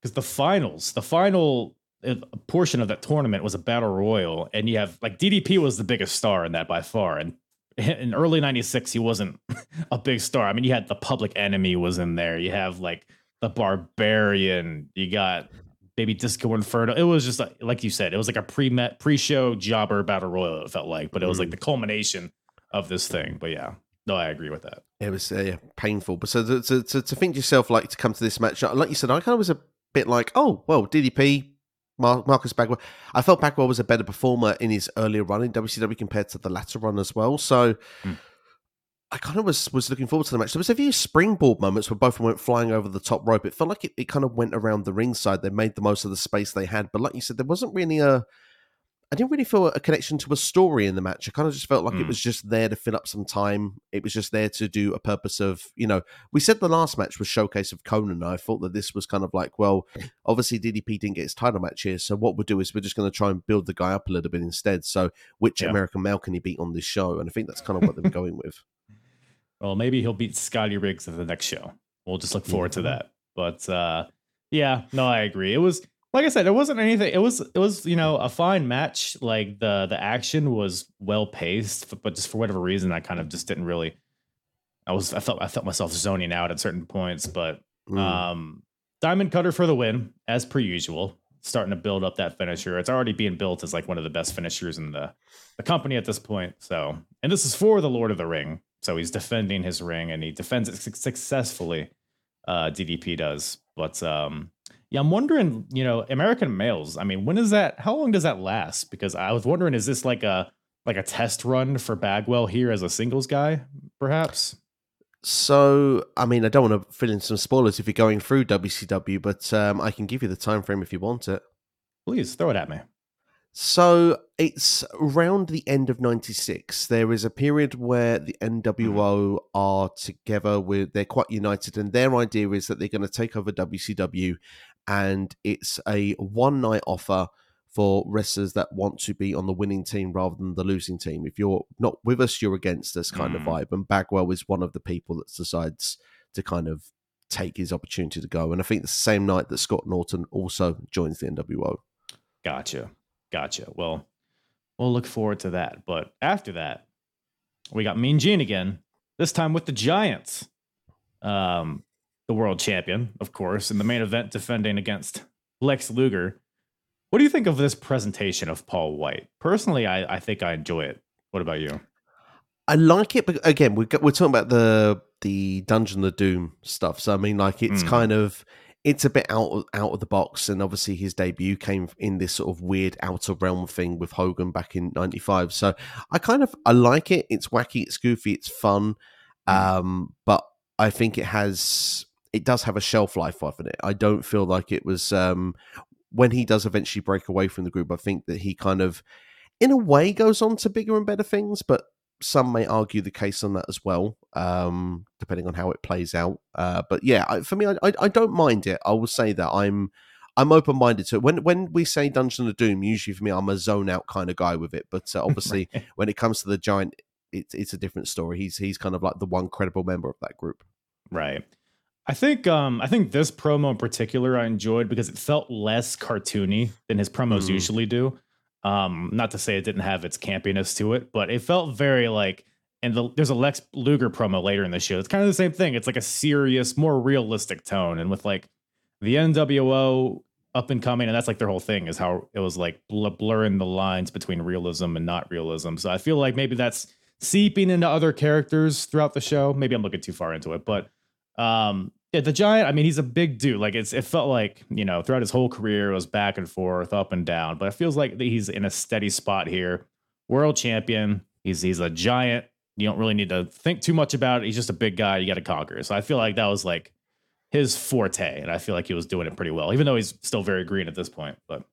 because the finals, the final uh, portion of that tournament was a battle royal, and you have like DDP was the biggest star in that by far, and in early 96 he wasn't a big star i mean you had the public enemy was in there you have like the Barbarian. You got maybe Disco Inferno. It was just like, like you said, it was like a pre met pre show jobber battle royal. It felt like, but it was like mm. the culmination of this thing. But yeah, no, I agree with that. It was uh, painful, but so to, to, to think to yourself like to come to this match, like you said, I kind of was a bit like, oh well, DDP. Marcus Bagwell. I felt Bagwell was a better performer in his earlier run in WCW compared to the latter run as well. So mm. I kind of was was looking forward to the match. There was a few springboard moments where both of them went flying over the top rope. It felt like it, it kind of went around the ringside. They made the most of the space they had. But like you said, there wasn't really a I didn't really feel a connection to a story in the match. I kind of just felt like mm. it was just there to fill up some time. It was just there to do a purpose of, you know, we said the last match was showcase of Konnan. I thought that this was kind of like, well, obviously DDP didn't get his title match here, so what we'll do is we're just going to try and build the guy up a little bit instead. So, which yeah. American male can he beat on this show? And I think that's kind of what they were going with. Well, maybe he'll beat Scotty Riggs at the next show. We'll just look forward to that. But uh, yeah, no, I agree. It was like I said, it wasn't anything. It was it was you know a fine match. Like the the action was well paced, but just for whatever reason, I kind of just didn't really. I was I felt I felt myself zoning out at certain points, but mm. um, Diamond Cutter for the win as per usual. Starting to build up that finisher. It's already being built as like one of the best finishers in the the company at this point. So, and this is for the Lord of the Ring. So he's defending his ring and he defends it successfully. Uh, DDP does, but um, yeah, I'm wondering, you know, American males. I mean, when is that? How long does that last? Because I was wondering, is this like a like a test run for Bagwell here as a singles guy, perhaps? So, I mean, I don't want to fill in some spoilers if you're going through WCW, but um, I can give you the time frame if you want it. Please throw it at me. So it's around the end of '96. There is a period where the NWO are together with they're quite united, and their idea is that they're going to take over WCW and it's a one night offer for wrestlers that want to be on the winning team rather than the losing team. If you're not with us, you're against us kind mm. of vibe. And Bagwell is one of the people that decides to kind of take his opportunity to go. And I think the same night that Scott Norton also joins the NWO. Gotcha. Gotcha. Well, we'll look forward to that. But after that, we got Mean Gene again, this time with the Giants. Um, the world champion, of course, in the main event defending against Lex Luger. What do you think of this presentation of Paul White? Personally, I, I think I enjoy it. What about you? I like it, but again, we're, we're talking about the the Dungeon of Doom stuff. So I mean, like it's mm. kind of it's a bit out of, out of the box, and obviously his debut came in this sort of weird outer realm thing with Hogan back in '95. So I kind of I like it. It's wacky, it's goofy, it's fun, mm. um, but I think it has it does have a shelf life of it. I don't feel like it was um, when he does eventually break away from the group. I think that he kind of, in a way, goes on to bigger and better things, but some may argue the case on that as well, um, depending on how it plays out. Uh, but yeah, I, for me, I, I, I, don't mind it. I will say that I'm I'm open minded to it. When when we say Dungeon of Doom, usually for me, I'm a zone out kind of guy with it. But uh, obviously, when it comes to the giant, it's it's a different story. He's he's kind of like the one credible member of that group. Right. I think um, I think this promo in particular I enjoyed because it felt less cartoony than his promos mm. usually do. Um, not to say it didn't have its campiness to it, but it felt very like. And the, there's a Lex Luger promo later in the show. It's kind of the same thing. It's like a serious, more realistic tone, and with like the NWO up and coming, and that's like their whole thing is how it was like bl- blurring the lines between realism and not realism. So I feel like maybe that's seeping into other characters throughout the show. Maybe I'm looking too far into it, but um, yeah, the giant. I mean, he's a big dude. Like it's, it felt like you know throughout his whole career it was back and forth, up and down. But it feels like he's in a steady spot here. World champion. He's he's a giant. You don't really need to think too much about it. He's just a big guy. You got to conquer. So I feel like that was like his forte, and I feel like he was doing it pretty well, even though he's still very green at this point. But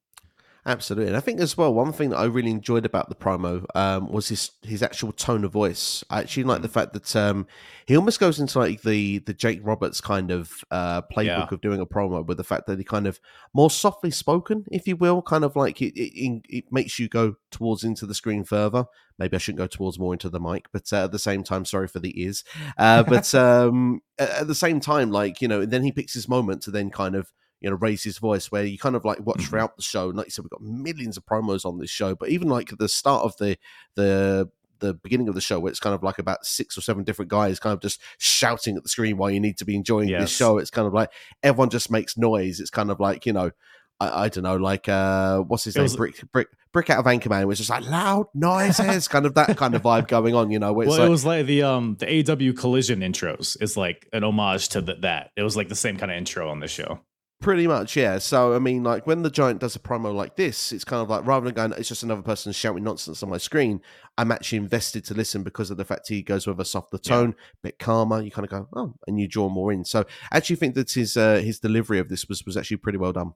Absolutely, and I think as well one thing that I really enjoyed about the promo um, was his his actual tone of voice. I actually like the mm. fact that um, he almost goes into like the the Jake Roberts kind of uh, playbook yeah. of doing a promo, with the fact that he kind of more softly spoken, if you will, kind of like it, it, it makes you go towards into the screen further. Maybe I shouldn't go towards more into the mic, but uh, at the same time, sorry for the ears. Uh, but um, at the same time, like you know, then he picks his moment to then kind of you know, raise his voice where you kind of like watch mm-hmm. throughout the show. And like you said, we've got millions of promos on this show, but even like at the start of the the the beginning of the show, where it's kind of like about six or seven different guys kind of just shouting at the screen while you need to be enjoying yes. this show. It's kind of like everyone just makes noise. It's kind of like you know, I, I don't know, like uh, what's his it name, was, Brick Brick Brick out of Anchorman. Was just like loud noises, kind of that kind of vibe going on. You know, well, like, it was like the um the AEW Collision intros is like an homage to the, that. It was like the same kind of intro on the show. Pretty much, yeah. So I mean, like when the giant does a promo like this, it's kind of like rather than going, it's just another person shouting nonsense on my screen. I'm actually invested to listen because of the fact he goes with a softer tone, yeah. bit calmer. You kind of go, oh, and you draw more in. So I actually think that his uh, his delivery of this was was actually pretty well done.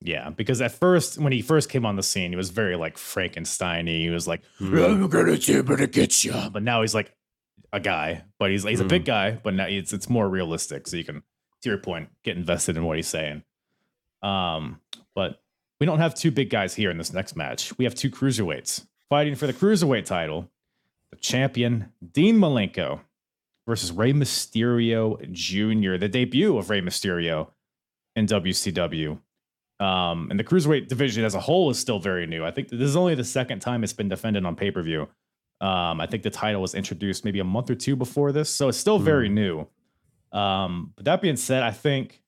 Yeah, because at first, when he first came on the scene, he was very like Frankenstein. He was like, mm. "I'm gonna, I'm gonna get you," but now he's like a guy, but he's he's mm. a big hmm. guy, but now it's it's more realistic. So you can to your point, get invested in what he's saying. Um, but we don't have two big guys here in this next match. We have two cruiserweights fighting for the cruiserweight title. The champion Dean Malenko versus Rey Mysterio Jr., the debut of Rey Mysterio in WCW. Um, and the cruiserweight division as a whole is still very new. I think this is only the second time it's been defended on pay per view. Um, I think the title was introduced maybe a month or two before this, so it's still very mm. new. Um, but that being said, I think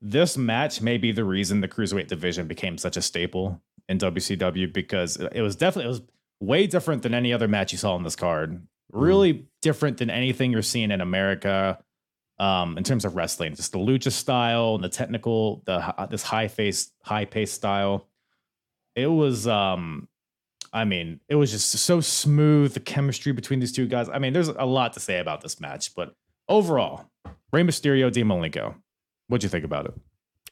this match may be the reason the cruiserweight division became such a staple in WCW because it was definitely it was way different than any other match you saw on this card. Mm-hmm. Really mm. different than anything you're seeing in America um, in terms of wrestling. Just the lucha style and the technical, the this high face, high pace style. It was, um, I mean, it was just so smooth. The chemistry between these two guys. I mean, there's a lot to say about this match, but overall, Rey Mysterio, Dean Malenko. What'd you think about it?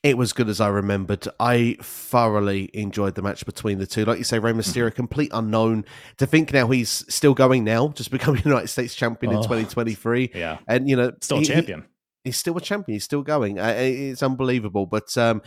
It was good as I remembered. I thoroughly enjoyed the match between the two. Like you say, Rey Mysterio, mm-hmm. complete unknown. To think now he's still going now, just becoming United States champion oh, in 2023. Yeah. And, you know, still he, champion. He, he's still a champion. He's still going. Uh, it's unbelievable. But um,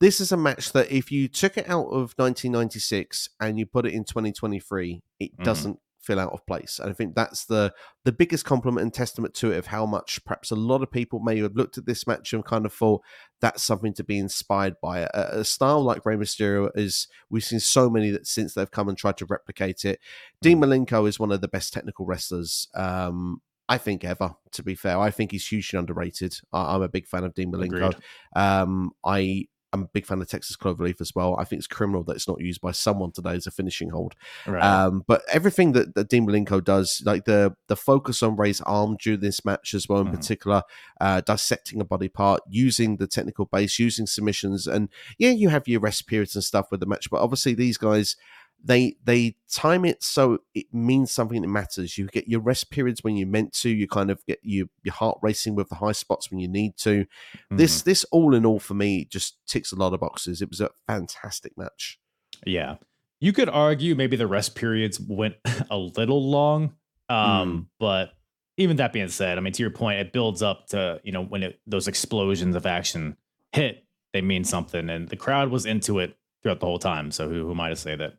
this is a match that if you took it out of 1996 and you put it in 2023, it mm-hmm. doesn't feel out of place. And I think that's the the biggest compliment and testament to it of how much perhaps a lot of people may have looked at this match and kind of thought that's something to be inspired by. A, a style like Rey Mysterio is we've seen so many that since they've come and tried to replicate it. Dean Malenko is one of the best technical wrestlers. Um, I think ever. To be fair, I think he's hugely underrated. I, am a big fan of Dean Malenko. Um, I I'm a big fan of Texas Cloverleaf as well. I think it's criminal that it's not used by someone today as a finishing hold. Right. Um, but everything that, that Dean Malenko does, like the the focus on Rey's arm during this match as well, in mm. particular, uh, dissecting a body part, using the technical base, using submissions, and yeah, you have your rest periods and stuff with the match. But obviously, these guys they they time it so it means something that matters. You get your rest periods when you're meant to. You kind of get you, your heart racing with the high spots when you need to. Mm-hmm. This this all in all for me just ticks a lot of boxes. It was a fantastic match. Yeah, you could argue maybe the rest periods went a little long, um, mm. but even that being said, I mean to your point, it builds up to you know when it, those explosions of action hit, they mean something, and the crowd was into it throughout the whole time. So who who am I to say that?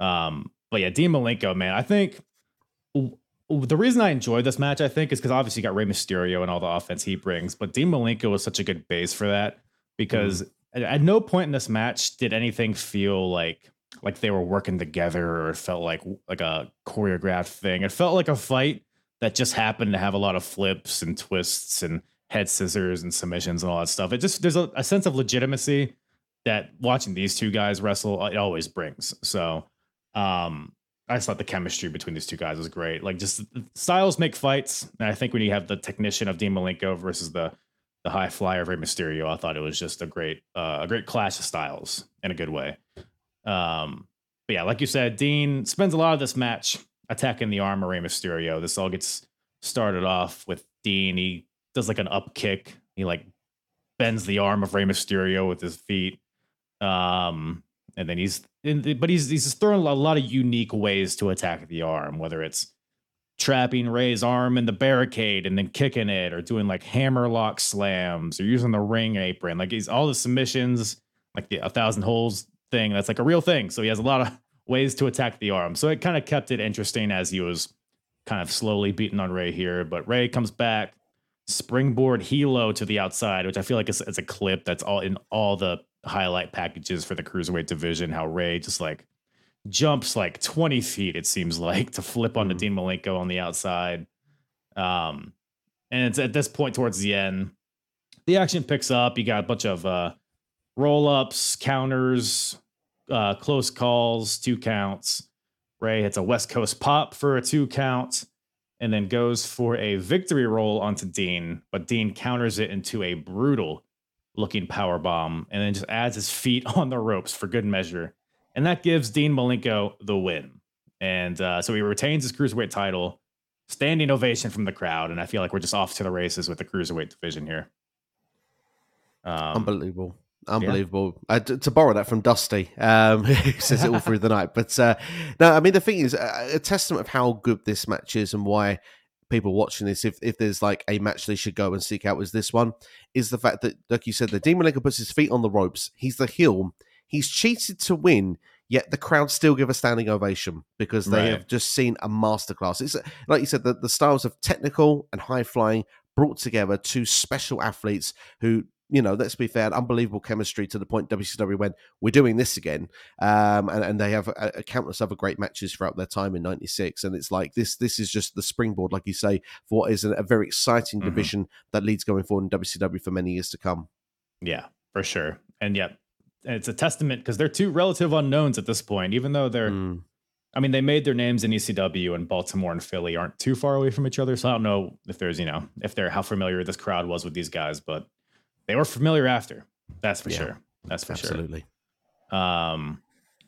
Um, but yeah, Dean Malenko, man, I think the reason I enjoyed this match, I think, is because obviously you got Rey Mysterio and all the offense he brings, but Dean Malenko was such a good base for that because mm. at no point in this match did anything feel like like they were working together or it felt like like a choreographed thing. It felt like a fight that just happened to have a lot of flips and twists and head scissors and submissions and all that stuff. It just there's a, a sense of legitimacy that watching these two guys wrestle it always brings. So um, I just thought the chemistry between these two guys was great. Like just styles make fights, and I think when you have the technician of Dean Malenko versus the the high flyer of Rey Mysterio, I thought it was just a great uh, a great clash of styles in a good way. Um, but yeah, like you said, Dean spends a lot of this match attacking the arm of Rey Mysterio. This all gets started off with Dean. He does like an up kick. He like bends the arm of Rey Mysterio with his feet. Um, and then he's in, but he's he's throwing a lot of unique ways to attack the arm, whether it's trapping Rey's arm in the barricade and then kicking it, or doing like hammer lock slams, or using the ring apron. Like he's all the submissions, like the a thousand holes thing. That's like a real thing. So he has a lot of ways to attack the arm. So it kind of kept it interesting as he was kind of slowly beating on Rey here. But Rey comes back, springboard helo to the outside, which I feel like is, is a clip that's all in all the highlight packages for the cruiserweight division. How Rey just like jumps like 20 feet, it seems like, to flip onto Mhm. Dean Malenko on the outside. Um, and it's at this point towards the end, the action picks up. You got a bunch of uh, roll ups, counters, uh, close calls, two counts. Rey hits a West Coast pop for a two count and then goes for a victory roll onto Dean, but Dean counters it into a brutal looking power bomb and then just adds his feet on the ropes for good measure. And that gives Dean Malenko the win. And uh, so he retains his cruiserweight title, standing ovation from the crowd. And I feel like we're just off to the races with the cruiserweight division here. Um, Unbelievable. Unbelievable. Uh, t- to borrow that from Dusty, um, who says it all through the night. But uh, no, I mean, the thing is, uh, a testament of how good this match is and why people watching this, if, if there's like a match they should go and seek out, was this one, is the fact that, like you said, the Demon Malenko puts his feet on the ropes. He's the heel. He's cheated to win, yet the crowd still give a standing ovation because they Right. have just seen a masterclass. It's like you said, the, the styles of technical and high flying brought together two special athletes who you know, let's be fair, unbelievable chemistry to the point WCW went, we're doing this again. Um, and, and they have a, a countless other great matches throughout their time in 96. And it's like this, this is just the springboard, like you say, for what is a, a very exciting Mhm. division that leads going forward in WCW for many years to come. Yeah, for sure. And yeah, it's a testament because they're two relative unknowns at this point, even though they're, Mm. I mean, they made their names in ECW and Baltimore and Philly aren't too far away from each other. So I don't know if there's, you know, if they're how familiar this crowd was with these guys, but they were familiar after. That's for Yeah, sure. That's for Absolutely. sure. Absolutely. Um,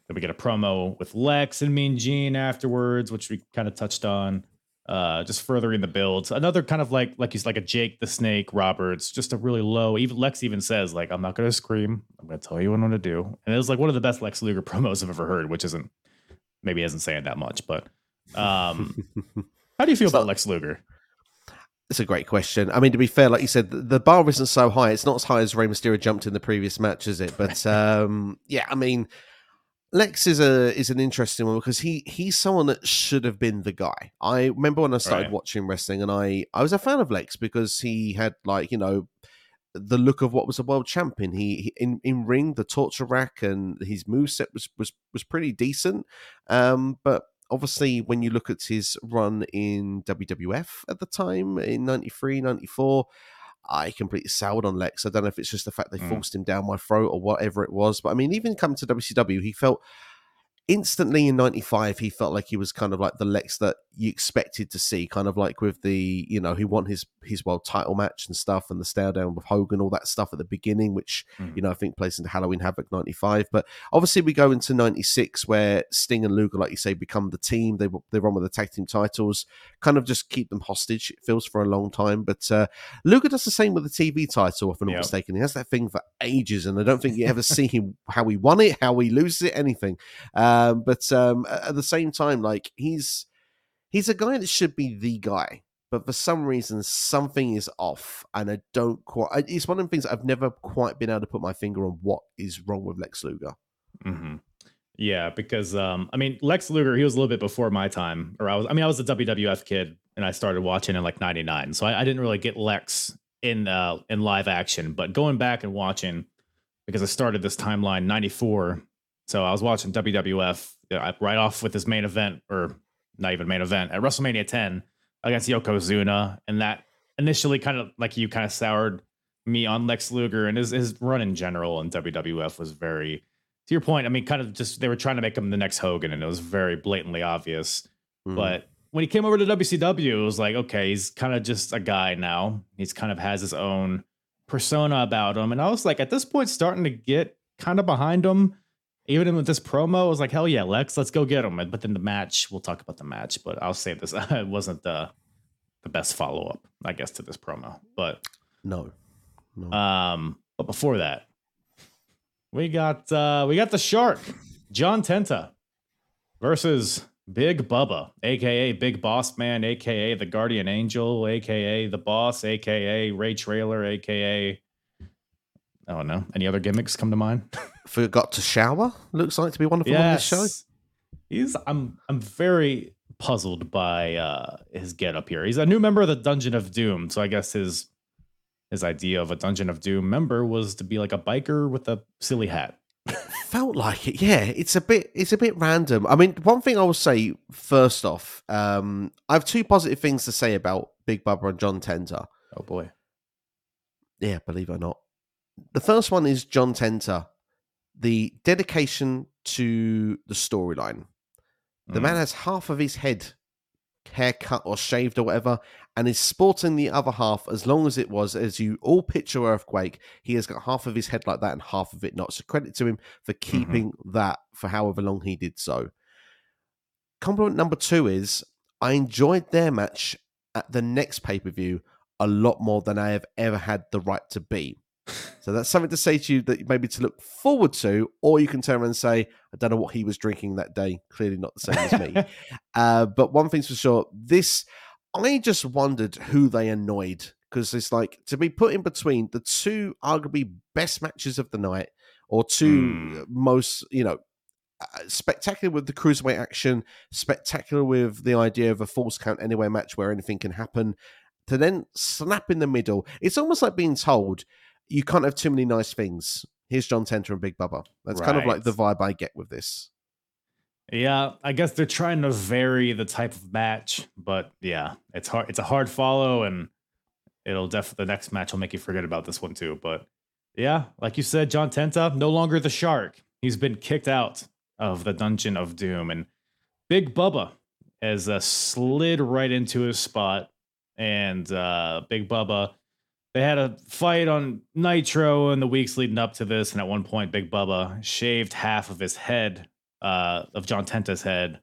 then we get a promo with Lex and Mean Gene afterwards, which we kind of touched on. Uh, just furthering the build. Another kind of like like he's like a Jake the Snake Roberts, just a really low. Even Lex even says like, "I'm not going to scream. I'm going to tell you what I'm going to do." And it was like one of the best Lex Luger promos I've ever heard, which isn't maybe isn't saying that much, but um, how do you feel So- about Lex Luger? It's a great question. I mean, to be fair, like you said, the- bar isn't so high. It's not as high as Rey Mysterio jumped in the previous match, is it? But um, yeah, I mean, Lex is a is an interesting one because he he's someone that should have been the guy. I remember when I started Right. watching wrestling, and I I was a fan of Lex because he had like you know the look of what was a world champion. He, he in in ring the torture rack and his moveset was was was pretty decent. Um, but obviously when you look at his run in WWF at the time in 93, 94, I completely soured on Lex. I don't know if it's just the fact they Mm. forced him down my throat or whatever it was. But I mean, even coming to WCW, he felt instantly in 95 he felt like he was kind of like the lex that you expected to see kind of like with the you know he won his his world title match and stuff and the stare down with hogan all that stuff at the beginning which Mhm. you know i think plays into halloween havoc 95 but obviously we go into 96 where sting and luger like you say become the team. They they run with the tag team titles. Kind of just keep them hostage it feels for a long time. But uh luger does the same with the tv title if i'm not Yep. mistaken. He has that thing for ages and i don't think you ever see him how he won it how he loses it anything. Um, but um, at the same time, like he's he's a guy that should be the guy, but for some reason something is off, and I don't quite. It's one of the things I've never quite been able to put my finger on what is wrong with Lex Luger. hmm Yeah, because um, I mean, Lex Luger, he was a little bit before my time, or I was. I mean, I was a WWF kid, and I started watching in like '99, so I, I didn't really get Lex in uh, in live action. But going back and watching, because I started this timeline '94, so I was watching WWF right off with his main event, or not even main event at WrestleMania 10 against Yokozuna, and that initially kind of like you kind of soured me on Lex Luger, and his his run in general in WWF was very to your point, I mean, kind of just they were trying to make him the next Hogan, and it was very blatantly obvious. Mm. But when he came over to WCW, it was like, okay, he's kind of just a guy now. He's kind of has his own persona about him, and I was like, at this point, starting to get kind of behind him. Even with this promo, I was like, hell yeah, Lex, let's go get him. But then the match, we'll talk about the match, but I'll say this: it wasn't the the best follow up, I guess, to this promo. But no, no. um, but before that, we got uh we got the shark, John Tenta versus Big Bubba, aka Big Boss Man, aka the Guardian Angel, aka the Boss, aka Ray Traylor, aka I don't know. Any other gimmicks come to mind? Forgot to shower. Looks like to be one of them on this show. He's I'm I'm very puzzled by uh his get up here. He's a new member of the Dungeon of Doom, so I guess his his idea of a Dungeon of Doom member was to be like a biker with a silly hat. felt like it. Yeah, it's a bit it's a bit random. I mean, one thing I will say first off, um, I have two positive things to say about Big Bubba and John Tenta. Oh boy. Yeah, believe it or not. The first one is John Tenta, the dedication to the storyline. The Mm. man has half of his head haircut or shaved or whatever, and is sporting the other half as long as it was, as you all picture Earthquake, he has got half of his head like that and half of it not. So credit to him for keeping that for however long he did so. Compliment number two is I enjoyed their match at the next pay per view a lot more than I have ever had the right to be. So that's something to say to you that maybe to look forward to, or you can turn around and say, I don't know what he was drinking that day. Clearly not the same as me. Uh, but one thing's for sure, this I just wondered who they annoyed because it's like to be put in between the two arguably best matches of the night, or two Hmm. most you know uh, spectacular with the cruiserweight action, spectacular with the idea of a falls count anywhere match where anything can happen. To then snap in the middle, it's almost like being told you can't have too many nice things. Here's John Tenta and Big Bubba. That's kind of like the vibe I get with this. Yeah, I guess they're trying to vary the type of match, but yeah, it's hard. It's a hard follow, and it'll definitely the next match will make you forget about this one too. But yeah, like you said, John Tenta no longer the shark. He's been kicked out of the Dungeon of Doom, and Big Bubba has uh, slid right into his spot. And uh, Big Bubba, they had a fight on Nitro in the weeks leading up to this, and at one point, Big Bubba shaved half of his head uh, of John Tenta's head.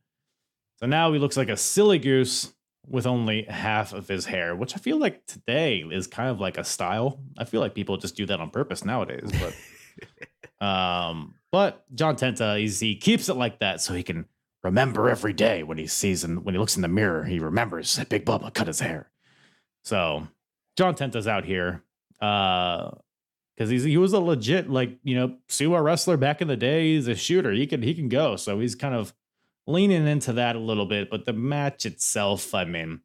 So now he looks like a silly goose with only half of his hair, which I feel like today is kind of like a style. I feel like people just do that on purpose nowadays, but um, but John Tenta, he keeps it like that so he can remember every day when he sees and when he looks in the mirror, he remembers that Big Bubba cut his hair. So John Tenta's out here. Uh because he's he was a legit like you know sumo wrestler back in the day. He's a shooter. He can he can go. So he's kind of leaning into that a little bit. But the match itself, I mean,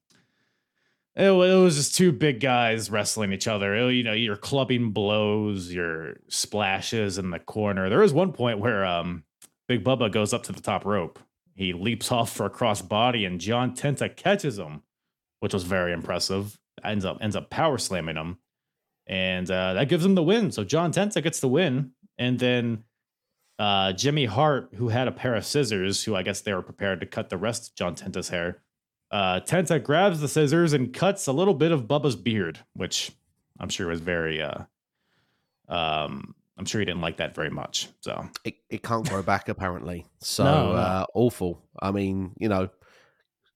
it, it was just two big guys wrestling each other. It- you know, your clubbing blows, your splashes in the corner. There is one point where um Big Bubba goes up to the top rope. He leaps off for a cross body, and John Tenta catches him, which was very impressive. Ends up ends up power slamming him and uh, that gives him the win. So John Tenta gets the win, and then uh, Jimmy Hart, who had a pair of scissors, who I guess they were prepared to cut the rest of John Tenta's hair. Uh, Tenta grabs the scissors and cuts a little bit of Bubba's beard, which I'm sure was very. Uh, um, I'm sure he didn't like that very much. So It, it can't grow back apparently. So No, no. Uh, awful. I mean, you know,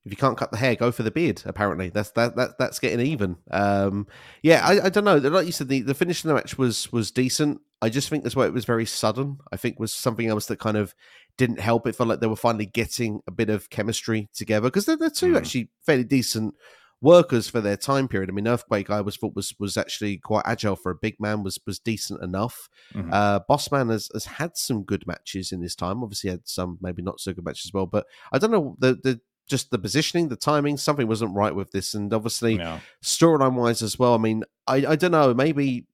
if you can't cut the hair, go for the beard. Apparently, that's that, that that's getting even. Um, yeah, I, I don't know. Like you said, the, the finish of the match was was decent. I just think that's why it was very sudden. I think was something else that kind of didn't help. It felt like they were finally getting a bit of chemistry together because they're, they're two Mm. actually fairly decent workers for their time period. I mean, Earthquake I was thought was was actually quite agile for a big man. was was decent enough. Mhm. Uh, Bossman has, has had some good matches in this time. Obviously, had some maybe not so good matches as well. But I don't know the the just the positioning, the timing, something wasn't right with this, and obviously yeah. storyline wise as well. I mean, I I don't know. Maybe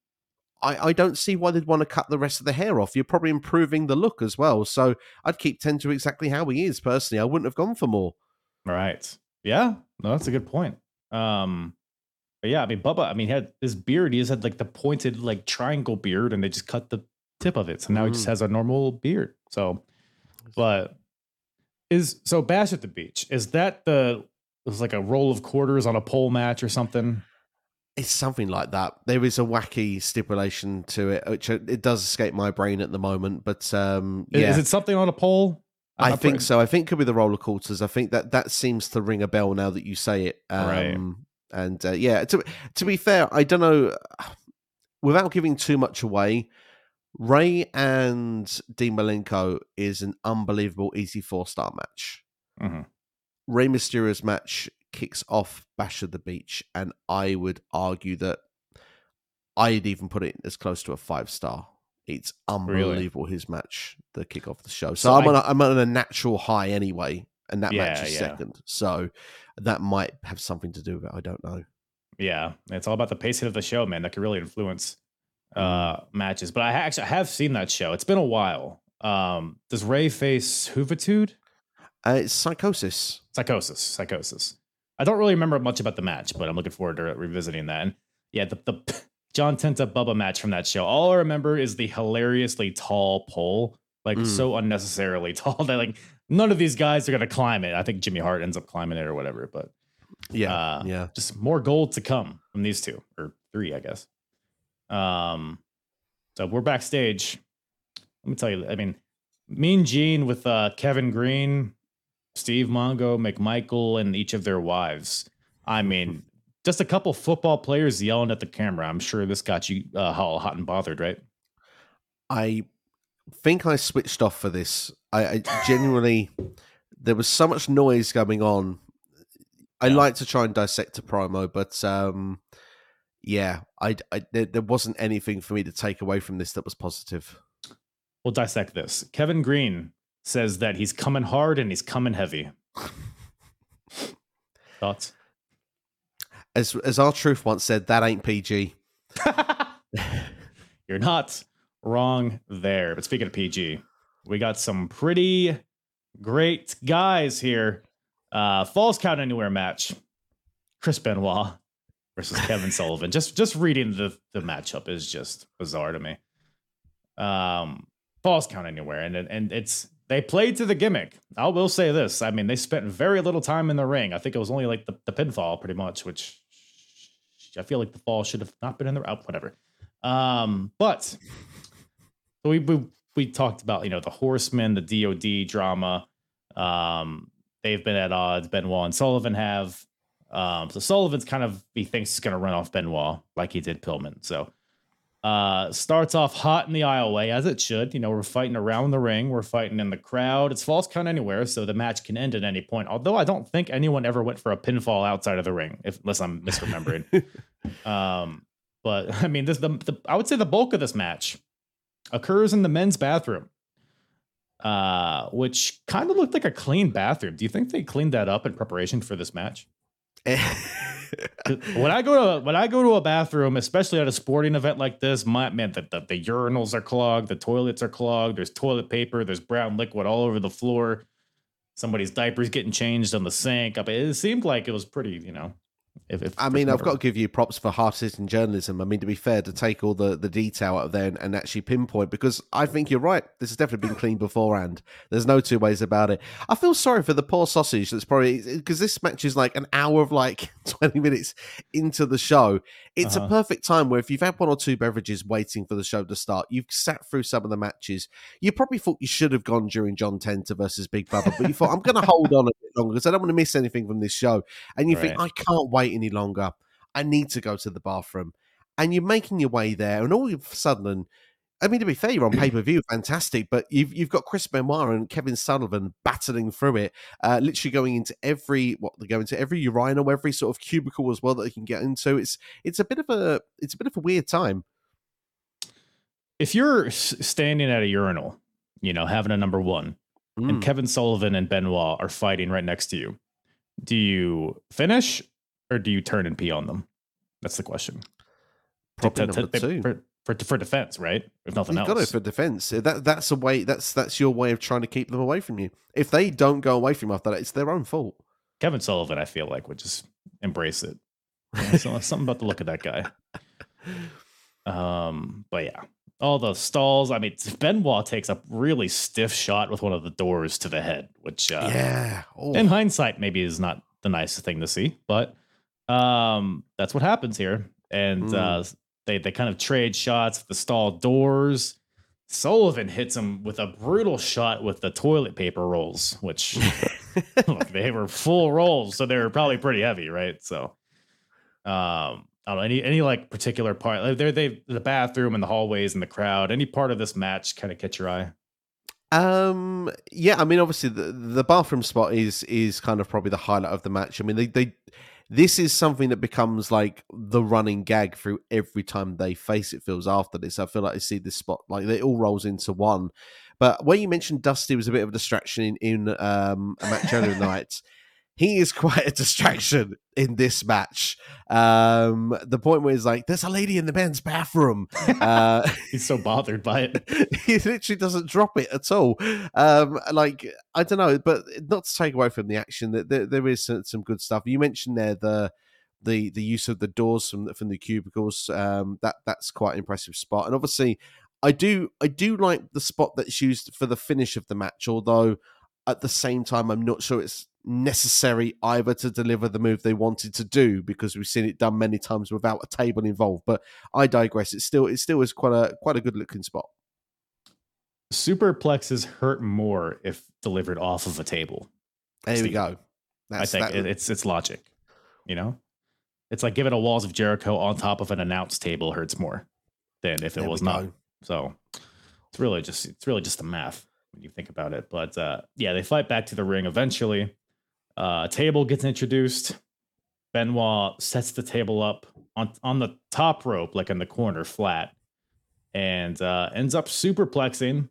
I I don't see why they'd want to cut the rest of the hair off. You're probably improving the look as well. So I'd keep Tenta exactly how he is. Personally, I wouldn't have gone for more. Right. Yeah. No, that's a good point. Um, but yeah, I mean, Bubba, I mean, he had this beard. He just had like the pointed, like triangle beard, and they just cut the tip of it. So now he just Mm. has a normal beard. So, but is so Bash at the Beach, is that the, it was like a roll of quarters on a pole match or something? It's something like that. There is a wacky stipulation to it, which uh, it does escape my brain at the moment. But um, yeah, Is it something on a pole? I think so. I think it could be the roller quarters. I think that that seems to ring a bell now that you say it. Um, Right. And uh, yeah, to to be fair, I don't know. Without giving too much away, Rey and Dean Malenko is an unbelievable easy four star match. Mhm. Rey Mysterio's match kicks off Bash of the Beach, and I would argue that I'd even put it as close to a five star. It's unbelievable his match, the kick off the show. So, So I'm I- on a, I'm on a natural high anyway, and that match Yeah, is yeah. second. So that might have something to do with it. I don't know. Yeah, it's all about the pacing of the show, man. That could really influence. Uh matches. But I actually I have seen that show. It's been a while. Um, does Rey face Juventud? Uh, it's Psicosis. Psicosis. Psicosis. I don't really remember much about the match, but I'm looking forward to revisiting that. And yeah, the, the John Tenta Bubba match from that show. All I remember is the hilariously tall pole, like mm. so unnecessarily tall that like none of these guys are gonna climb it. I think Jimmy Hart ends up climbing it or whatever, but yeah, uh, yeah, just more gold to come from these two or three, I guess. Um, so we're backstage. Let me tell you, I mean, Mean Gene with uh, Kevin Greene, Steve Mongo, McMichael, and each of their wives. I mean, just a couple football players yelling at the camera. I'm sure this got you uh, all hot and bothered, right? I think I switched off for this. I, I genuinely, there was so much noise going on. I yeah. like to try and dissect a promo, but um, yeah, I, I there, there wasn't anything for me to take away from this that was positive. We'll dissect this. Kevin Greene says that he's coming hard and he's coming heavy. Thoughts? As as R-Truth once said, that ain't PG. You're not wrong there. But speaking of PG, we got some pretty great guys here. Uh Falls Count Anywhere match. Chris Benoit versus Kevin Sullivan. Just just reading the the matchup is just bizarre to me. Um Falls Count Anywhere, and and it's they played to the gimmick. I will say this. I mean, they spent very little time in the ring. I think it was only like the, the pinfall, pretty much, which I feel like the fall should have not been in the out, oh, whatever. Um, but we, we we talked about you know the Horsemen, the DoD drama. Um, they've been at odds. Benoit and Sullivan have. Um, so Sullivan's kind of he thinks he's going to run off Benoit like he did Pillman. So uh, starts off hot in the aisleway as it should. You know, we're fighting around the ring, we're fighting in the crowd. It's falls count anywhere, so the match can end at any point. Although I don't think anyone ever went for a pinfall outside of the ring, if, unless I'm misremembering. um, but I mean, this the, the I would say the bulk of this match occurs in the men's bathroom, uh, which kind of looked like a clean bathroom. Do you think they cleaned that up in preparation for this match? When I go to when I go to a bathroom, especially at a sporting event like this, my man, the, the, the urinals are clogged, the toilets are clogged. There's toilet paper, there's brown liquid all over the floor. Somebody's diapers getting changed on the sink. I mean, it seemed like it was pretty, you know, if, if, I mean, I've got to give you props for half citizen journalism. I mean, to be fair, to take all the, the detail out of there and, and, actually pinpoint, because I think you're right. This has definitely been cleaned beforehand. There's no two ways about it. I feel sorry for the poor sausage that's probably because this match is like an hour of like 20 minutes into the show. It's uh-huh. a perfect time where if you've had one or two beverages waiting for the show to start, you've sat through some of the matches. You probably thought you should have gone during John Tenta versus Big Bubba, but you thought, I'm going to hold on a bit longer because I don't want to miss anything from this show. And you right. think, I can't wait any longer. I need to go to the bathroom. And you're making your way there, and all of a sudden, I mean, to be fair, you're on pay per view, fantastic, but you've you've got Chris Benoit and Kevin Sullivan battling through it, uh, literally going into every what they go into every urinal, every sort of cubicle as well that they can get into. It's it's a bit of a it's a bit of a weird time. If you're standing at a urinal, you know, having a number one, mm. and Kevin Sullivan and Benoit are fighting right next to you, do you finish or do you turn and pee on them? That's the question. Probably number two for for defense, right? If nothing You've else, got it for defense. That that's a way. That's that's your way of trying to keep them away from you. If they don't go away from you after that, it's their own fault. Kevin Sullivan, I feel like would just embrace it. Something about the look of that guy. Um, but yeah, all the stalls. I mean, Benoit takes a really stiff shot with one of the doors to the head, which uh, yeah, oh. in hindsight, maybe is not the nicest thing to see, but um, that's what happens here. And mm. uh, they they kind of trade shots with the stall doors. Sullivan hits him with a brutal shot with the toilet paper rolls, which look, they were full rolls, so they were probably pretty heavy, right? So, um, I don't know any any like particular part. Like they're they the bathroom and the hallways and the crowd. Any part of this match kind of catch your eye? Um, yeah, I mean, obviously the the bathroom spot is is kind of probably the highlight of the match. I mean, they they this is something that becomes like the running gag through every time they face it feels after this i feel like i see this spot like it all rolls into one but when you mentioned dusty was a bit of a distraction in, in um, a match earlier night he is quite a distraction in this match. Um, the point where he's like, "There's a lady in the men's bathroom." Uh, he's so bothered by it. he literally doesn't drop it at all. Um, like I don't know, but not to take away from the action, that there, there is some, some, good stuff. You mentioned there the the the use of the doors from from the cubicles. Um, that that's quite an impressive spot, and obviously. I do, I do like the spot that's used for the finish of the match. Although, at the same time, I'm not sure it's necessary either to deliver the move they wanted to do because we've seen it done many times without a table involved. But I digress. It still it still is quite a quite a good looking spot. Superplexes hurt more if delivered off of a table. There Steve. we go. That's, I think that, it's it's logic. You know, it's like giving a walls of Jericho on top of an announce table hurts more than if it was not. So it's really just it's really just the math when you think about it. But uh, yeah, they fight back to the ring eventually. Uh, a table gets introduced. Benoit sets the table up on on the top rope, like in the corner, flat, and uh, ends up superplexing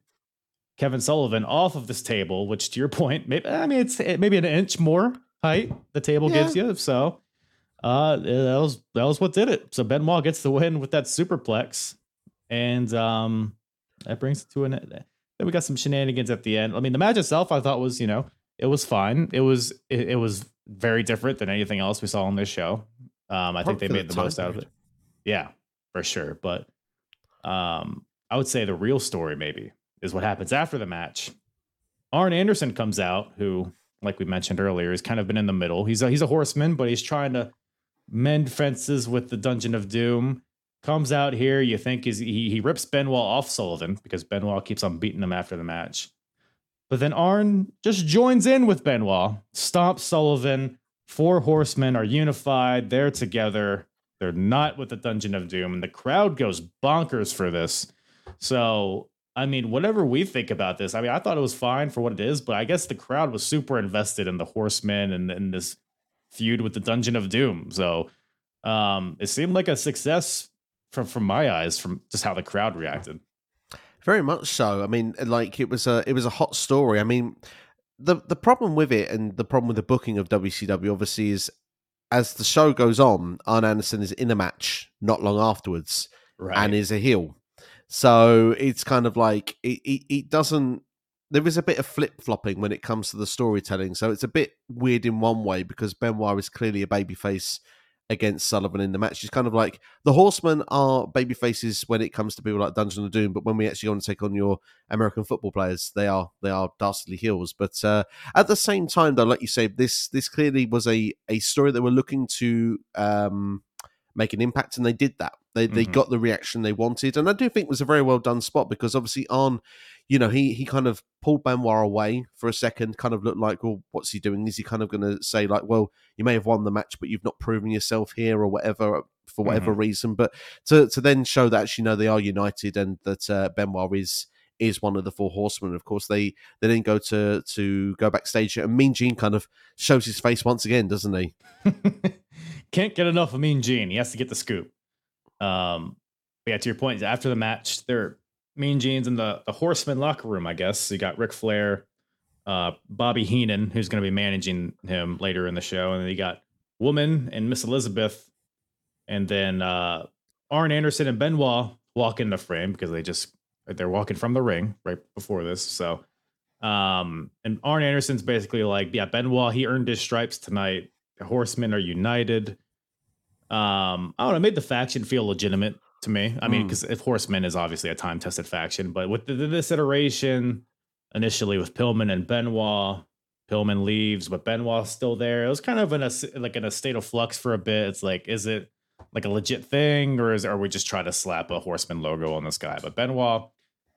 Kevin Sullivan off of this table. Which, to your point, maybe I mean it's maybe an inch more height the table yeah. gives you. So uh, that was that was what did it. So Benoit gets the win with that superplex, and um, that brings it to an. End. Then we got some shenanigans at the end. I mean, the match itself, I thought was you know it was fun. It was it, it was very different than anything else we saw on this show. Um, I think they made the, most out of it. Yeah, for sure. But um, I would say the real story maybe is what happens after the match. Arn Anderson comes out, who, like we mentioned earlier, has kind of been in the middle. He's a, he's a horseman, but he's trying to mend fences with the Dungeon of Doom. Comes out here, you think is he he rips Benoit off Sullivan because Benoit keeps on beating him after the match. But then Arn just joins in with Benoit, stomps Sullivan. Four horsemen are unified. They're together. They're not with the Dungeon of Doom. And the crowd goes bonkers for this. So, I mean, whatever we think about this, I mean, I thought it was fine for what it is, but I guess the crowd was super invested in the horsemen and in this feud with the Dungeon of Doom. So, um, it seemed like a success from from my eyes, from just how the crowd reacted. Very much so. I mean, uh, like it was a it was a hot story. I mean, the the problem with it and the problem with the booking of WCW obviously is as the show goes on, Arn Anderson is in a match not long afterwards right. and is a heel. So it's kind of like it, it, it doesn't there is a bit of flip flopping when it comes to the storytelling. So it's a bit weird in one way because Benoit is clearly a babyface against Sullivan in the match. It's kind of like the Horsemen are baby faces when it comes to people like Dungeon of Doom, but when we actually want to take on your American football players, they are they are dastardly heels. But uh, at the same time, though, like you say, this this clearly was a a story that we're looking to um, make an impact, and they did that. They mm-hmm. they got the reaction they wanted, and I do think it was a very well done spot because obviously on you know, he he kind of pulled Benoit away for a second, kind of looked like, well, what's he doing? Is he kind of going to say like, well, you may have won the match, but you've not proven yourself here or whatever for whatever mm-hmm. reason. But to to then show that actually, no, they are united and that uh, Benoit is is one of the four horsemen. Of course, they they then go to to go backstage, and Mean Gene kind of shows his face once again, doesn't he? Can't get enough of Mean Gene. He has to get the scoop. Um, yeah, to your point, after the match, they're Mean Gene's in the, the Horseman locker room, I guess. So You got Ric Flair, uh, Bobby Heenan, who's going to be managing him later in the show, and then you got Woman and Miss Elizabeth, and then uh, Arn Anderson and Benoit walk in the frame because they just they're walking from the ring right before this. So, um, and Arn Anderson's basically like, yeah, Benoit, he earned his stripes tonight. The Horsemen are united. Um, I don't know, made the faction feel legitimate to me. I mean, because mm. if Horseman is obviously a time tested faction, but with the, this iteration, initially with Pillman and Benoit, Pillman leaves, but Benoit's still there. It was kind of in a like in a state of flux for a bit. It's like, is it like a legit thing, or is are we just trying to slap a Horseman logo on this guy? But Benoit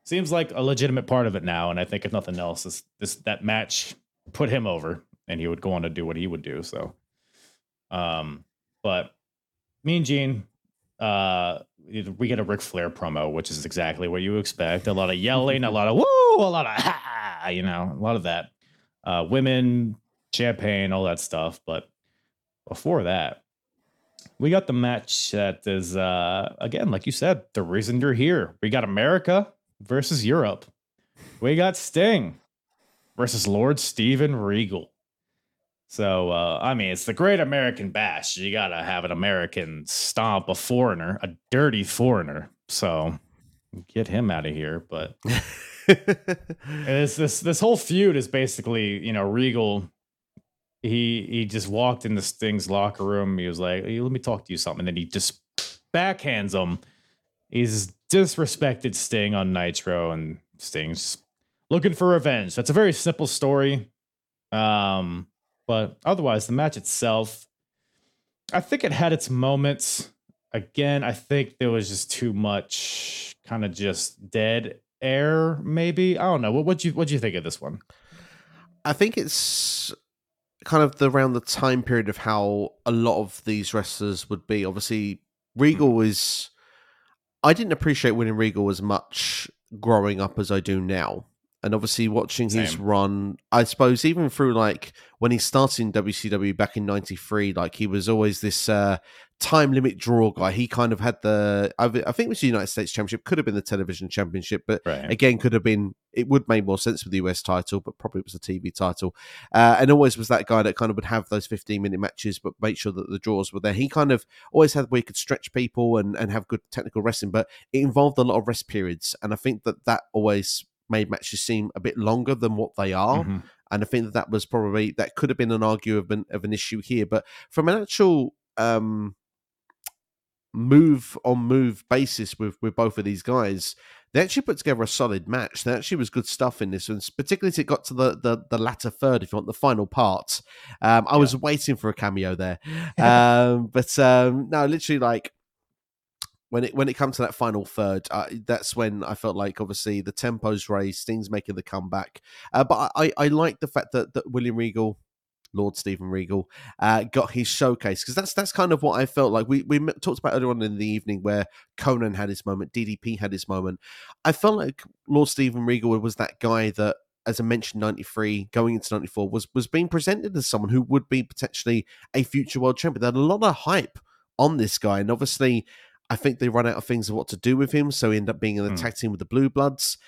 seems like a legitimate part of it now, and I think if nothing else, this, this that match put him over, and he would go on to do what he would do. So, um, but Mean Gene uh we get a Ric Flair promo, which is exactly what you expect. A lot of yelling, a lot of woo, a lot of ha, you know, a lot of that. Uh, women, champagne, all that stuff. But before that, we got the match that is uh again, like you said, the reason you're here. We got America versus Europe. We got Sting versus Lord Steven Regal. So uh, I mean, it's the Great American Bash. You gotta have an American stomp a foreigner, a dirty foreigner. So get him out of here. But this this this whole feud is basically you know Regal. He he just walked into Sting's locker room. He was like, hey, "Let me talk to you something." And then he just backhands him. He's disrespected Sting on Nitro, and Sting's looking for revenge. That's a very simple story. Um, but otherwise, the match itself, I think it had its moments. Again, I think there was just too much kind of just dead air, maybe. I don't know. What what you what do you think of this one? I think it's kind of the, around the time period of how a lot of these wrestlers would be. Obviously, Regal mm-hmm. is. I didn't appreciate winning Regal as much growing up as I do now and obviously watching Same. his run i suppose even through like when he started in wcw back in 93 like he was always this uh time limit draw guy he kind of had the i think it was the united states championship could have been the television championship but right. again could have been it would make more sense with the us title but probably it was a tv title uh, and always was that guy that kind of would have those 15 minute matches but make sure that the draws were there he kind of always had where he could stretch people and, and have good technical wrestling but it involved a lot of rest periods and i think that that always made matches seem a bit longer than what they are. Mm-hmm. And I think that that was probably that could have been an argument of an, issue here. But from an actual um, move on move basis with with both of these guys, they actually put together a solid match. There actually was good stuff in this one, particularly as it got to the the, the latter third, if you want the final part. Um, I yeah. was waiting for a cameo there, um, but um, no, literally like when it when it comes to that final third, uh, that's when I felt like obviously the tempo's raised, Sting's making the comeback. Uh, but I, I like the fact that, that William Regal, Lord Steven Regal, uh, got his showcase because that's that's kind of what I felt like. We we talked about earlier on in the evening where Konnan had his moment, DDP had his moment. I felt like Lord Steven Regal was that guy that as I mentioned, 93, going into 94, was was being presented as someone who would be potentially a future world champion. There had a lot of hype on this guy. And obviously, I think they run out of things of what to do with him, so he ended up being in the mm. tag team with the Blue Bloods.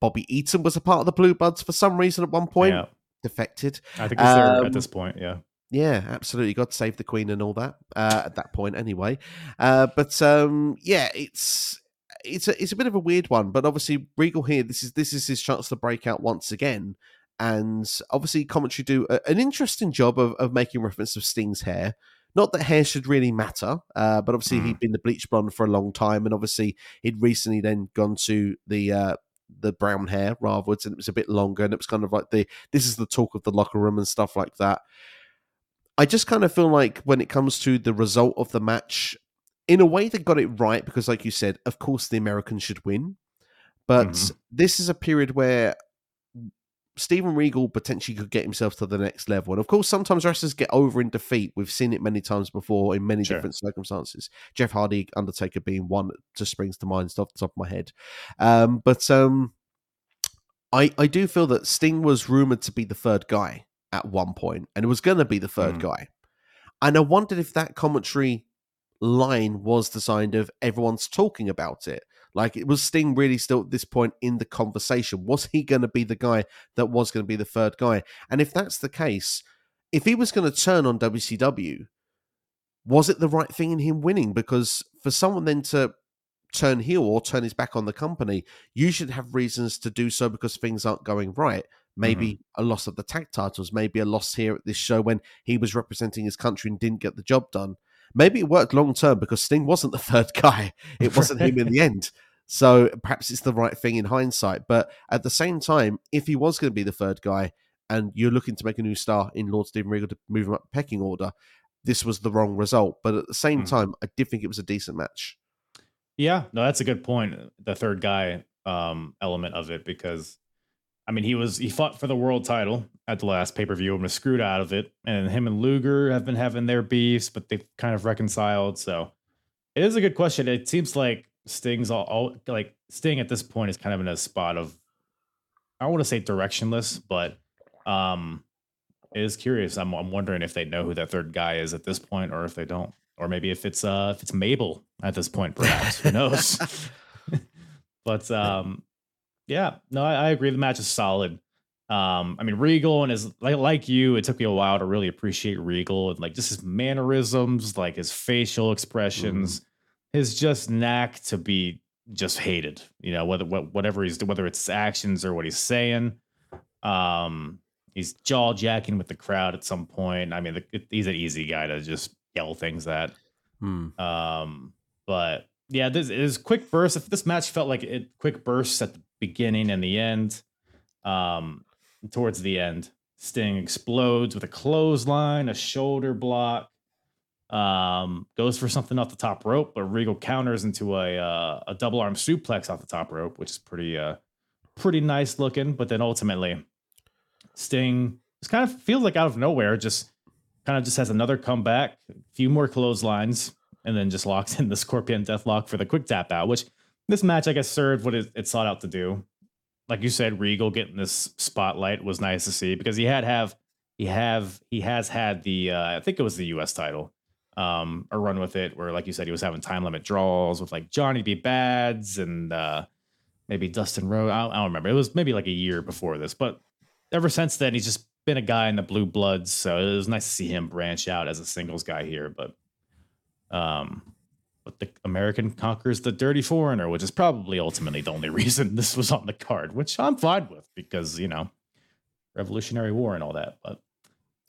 Bobby Eaton was a part of the Blue Bloods for some reason at one point. Yeah. Defected. I think he's um, there at um, this point, yeah. Yeah, absolutely. God save the Queen and all that uh, at that point, anyway. Uh, but um, yeah, it's it's a it's a bit of a weird one. But obviously, Regal here, this is this is his chance to break out once again. And obviously, commentary do a, an interesting job of, of making reference of Sting's hair. Not that hair should really matter, uh, but obviously mm. he'd been the bleach blonde for a long time, and obviously he'd recently then gone to the uh, the brown hair rather, and it was a bit longer, and it was kind of like the this is the talk of the locker room and stuff like that. I just kind of feel like when it comes to the result of the match, in a way they got it right because, like you said, of course the Americans should win, but mm-hmm. this is a period where Steven Regal potentially could get himself to the next level. And of course, sometimes wrestlers get over in defeat. We've seen it many times before in many sure. different circumstances. Jeff Hardy, Undertaker being one just springs to mind off the top of my head. Um, but um, I, I do feel that Sting was rumored to be the third guy at one point, and it was going to be the third mm. guy. And I wondered if that commentary line was designed of everyone's talking about it. Like, it was Sting really still at this point in the conversation? Was he going to be the guy that was going to be the third guy? And if that's the case, if he was going to turn on WCW, was it the right thing in him winning? Because for someone then to turn heel or turn his back on the company, you should have reasons to do so because things aren't going right. Maybe mm-hmm. a loss of the tag titles, maybe a loss here at this show when he was representing his country and didn't get the job done. Maybe it worked long term because Sting wasn't the third guy. It wasn't him in the end. So perhaps it's the right thing in hindsight. But at the same time, if he was going to be the third guy and you're looking to make a new star in Lord Steven Regal to move him up pecking order, this was the wrong result. But at the same mm. time, I did think it was a decent match. Yeah, no, that's a good point. The third guy um, element of it, because I mean, he was he fought for the world title at the last pay per view and was screwed out of it. And him and Luger have been having their beefs, but they've kind of reconciled. So it is a good question. It seems like Sting's all, all like Sting at this point is kind of in a spot of I don't want to say directionless, but um it is curious. I'm I'm wondering if they know who that third guy is at this point or if they don't. Or maybe if it's uh if it's Mabel at this point, perhaps. who knows? but um yeah, no, I, I, agree. The match is solid. Um, I mean, Regal and his like like you, it took me a while to really appreciate Regal and like just his mannerisms, like his facial expressions, mm. His just knack to be just hated. You know, whether whatever he's whether it's actions or what he's saying. Um, he's jaw jacking with the crowd at some point. I mean, the, he's an easy guy to just yell things at. Mm. Um, but yeah, this is quick bursts. If this match felt like it quick bursts at the beginning and the end, um, towards the end, Sting explodes with a clothesline, a shoulder block. Um, goes for something off the top rope, but Regal counters into a uh, a double arm suplex off the top rope, which is pretty uh pretty nice looking. But then ultimately, Sting just kind of feels like out of nowhere, just kind of just has another comeback, a few more clotheslines, and then just locks in the Scorpion Deathlock for the quick tap out, which this match I guess served what it, it sought out to do like you said, Regal getting this spotlight was nice to see because he had have he have he has had the uh, I think it was the U.S. title um a run with it where like you said he was having time limit draws with like Johnny B. Badds and uh maybe Dustin Rhodes. I, I don't remember. It was maybe like a year before this, but ever since then he's just been a guy in the blue bloods. So it was nice to see him branch out as a singles guy here. But um but the American conquers the dirty foreigner, which is probably ultimately the only reason this was on the card, which I'm fine with because you know, Revolutionary War and all that. But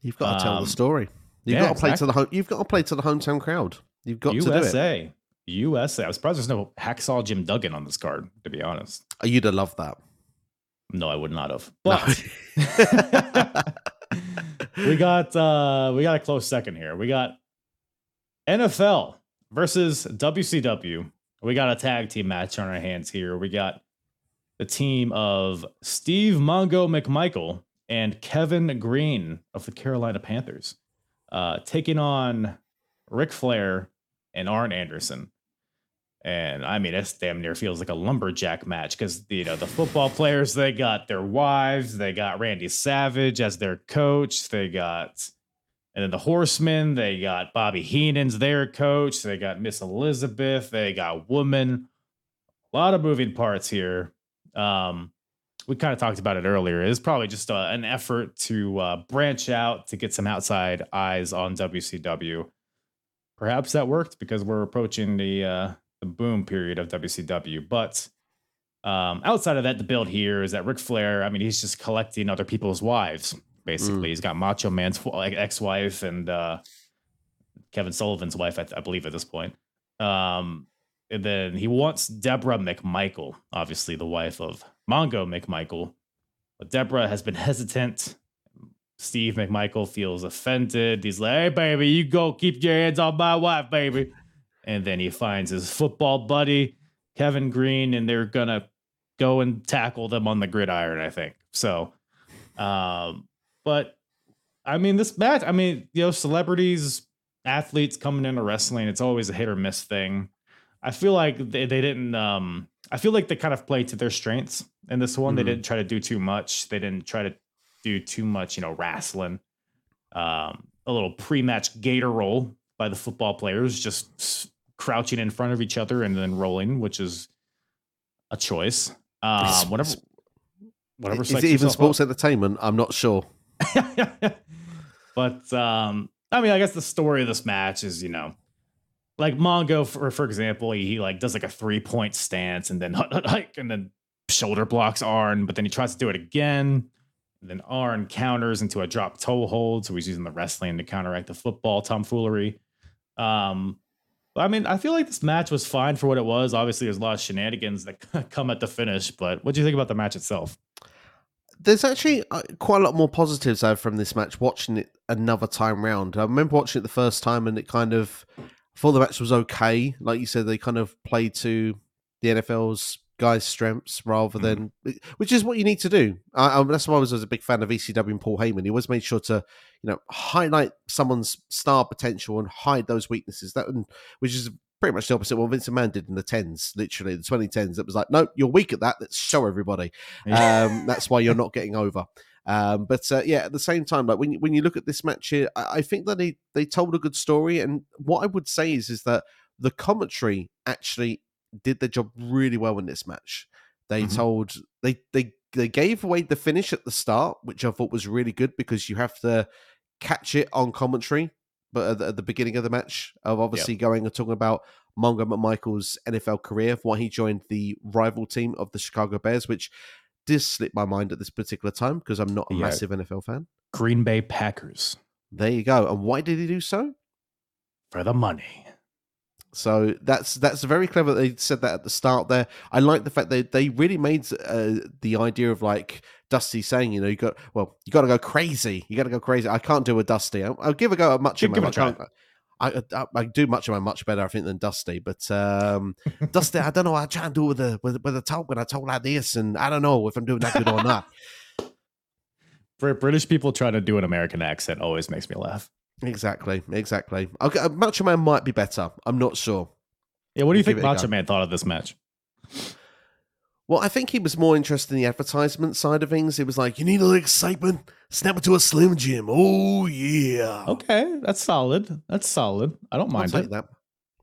you've got to tell the um, story. You've yeah, got to play exactly. to the home. You've got to play to the hometown crowd. You've got USA, to do it. USA. I was surprised there's no Hacksaw Jim Duggan on this card. To be honest, oh, you'd have loved that. No, I would not have. But we got uh we got a close second here. We got NFL versus WCW. We got a tag team match on our hands here. We got the team of Steve Mongo McMichael and Kevin Greene of the Carolina Panthers uh, taking on Ric Flair and Arn Anderson. And I mean, this damn near feels like a lumberjack match because you know the football players they got their wives, they got Randy Savage as their coach, they got and then the Horsemen, they got Bobby Heenan's their coach. They got Miss Elizabeth. They got Woman. A lot of moving parts here. Um, we kind of talked about it earlier. It's probably just uh, an effort to uh, branch out to get some outside eyes on WCW. Perhaps that worked because we're approaching the uh, the boom period of WCW. But um, outside of that, the build here is that Ric Flair. I mean, he's just collecting other people's wives basically. Mm. He's got Macho Man's ex-wife and uh, Kevin Sullivan's wife, I, I, believe, at this point. Um, and then he wants Deborah McMichael, obviously the wife of Mongo McMichael. But Deborah has been hesitant. Steve McMichael feels offended. He's like, "Hey, baby, you go keep your hands on my wife, baby." And then he finds his football buddy Kevin Greene, and they're gonna go and tackle them on the gridiron. I think so. Um, but I mean, this match, I mean, you know, celebrities, athletes coming into wrestling, it's always a hit or miss thing. I feel like they, they didn't, um, I feel like they kind of played to their strengths in this one. Mm-hmm. They didn't try to do too much. They didn't try to do too much, you know, wrestling. Um, a little pre match gator roll by the football players, just crouching in front of each other and then rolling, which is a choice. Um, whatever, whatever. Is it even sports up. entertainment? I'm not sure. but um, I mean, I guess the story of this match is, you know, like Mongo, for for example, he, he like does like a three point stance and then hike and then shoulder blocks Arn, but then he tries to do it again. And then Arn counters into a drop toe hold, so he's using the wrestling to counteract the football tomfoolery. Um, I mean, I feel like this match was fine for what it was. Obviously, there's a lot of shenanigans that come at the finish, but what do you think about the match itself? there's actually uh, quite a lot more positives out from this match watching it another time round. I remember watching it the first time and it kind of I thought the match was okay. Like you said, they kind of played to the NFL's guys' strengths rather than, mm. which is what you need to do. I, I, that's why I was, I was, a big fan of ECW and Paul Heyman. He always made sure to, you know, highlight someone's star potential and hide those weaknesses. That, which is pretty much the opposite what Vince McMahon did in the tens, literally the 2010s. It was like, no, you're weak at that. Let's show everybody. Um, that's why you're not getting over. Um, but uh, yeah, at the same time, like when you, when you look at this match here, I, I, think that they they told a good story. And what I would say is is that the commentary actually did their job really well in this match. They mm-hmm. told they they they gave away the finish at the start, which I thought was really good because you have to catch it on commentary. But at the, at the beginning of the match, of obviously yep. going and talking about Mongo McMichael's NFL career, why he joined the rival team of the Chicago Bears, which did slip my mind at this particular time because I'm not a yeah. massive NFL fan. Green Bay Packers. There you go. And why did he do so? For the money. So that's that's very clever. They said that at the start there. I like the fact that they really made uh, the idea of like Dusty saying, you know, you got well, you got to go crazy. You got to go crazy. I can't do a Dusty. I'll, I'll give a go at much of my. I, I, I, I, do much of my much better, I think, than Dusty. But um, Dusty, I don't know. I try and do with the with, with the talk when I talk like this, and I don't know if I'm doing that good or not. For British people trying to do an American accent always makes me laugh. Exactly, exactly. Okay, uh, Macho Man might be better. I'm not sure. Yeah, what do you think Macho Man thought of this match? Well, I think he was more interested in the advertisement side of things. It was like, you need a little excitement? Snap it to a Slim Jim. Oh, yeah. Okay, that's solid. That's solid. I don't mind it. that.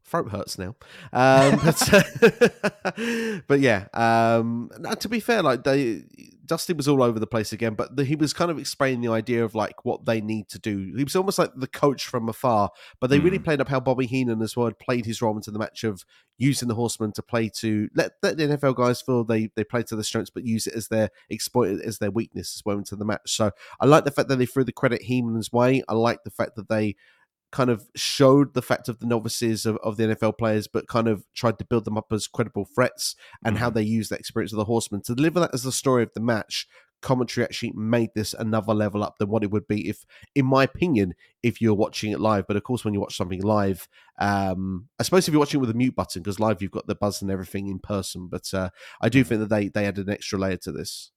Throat hurts now. Um, but, but yeah, um, to be fair, like they Dusty was all over the place again, but the, he was kind of explaining the idea of like what they need to do. He was almost like the coach from afar, but they mm. really played up how Bobby Heenan as well had played his role into the match of using the Horsemen to play to let, let the NFL guys feel they they play to their strengths, but use it as their exploit as their weakness as well into the match. So I like the fact that they threw the credit Heenan's way. I like the fact that they kind of showed the fact of the novices of, of the NFL players, but kind of tried to build them up as credible threats and mm-hmm. how they use the experience of the horsemen to deliver that as the story of the match. Commentary actually made this another level up than what it would be if, in my opinion, if you're watching it live. But of course, when you watch something live, um, I suppose if you're watching it with a mute button, because live you've got the buzz and everything in person. But uh, I do mm-hmm. think that they they added an extra layer to this.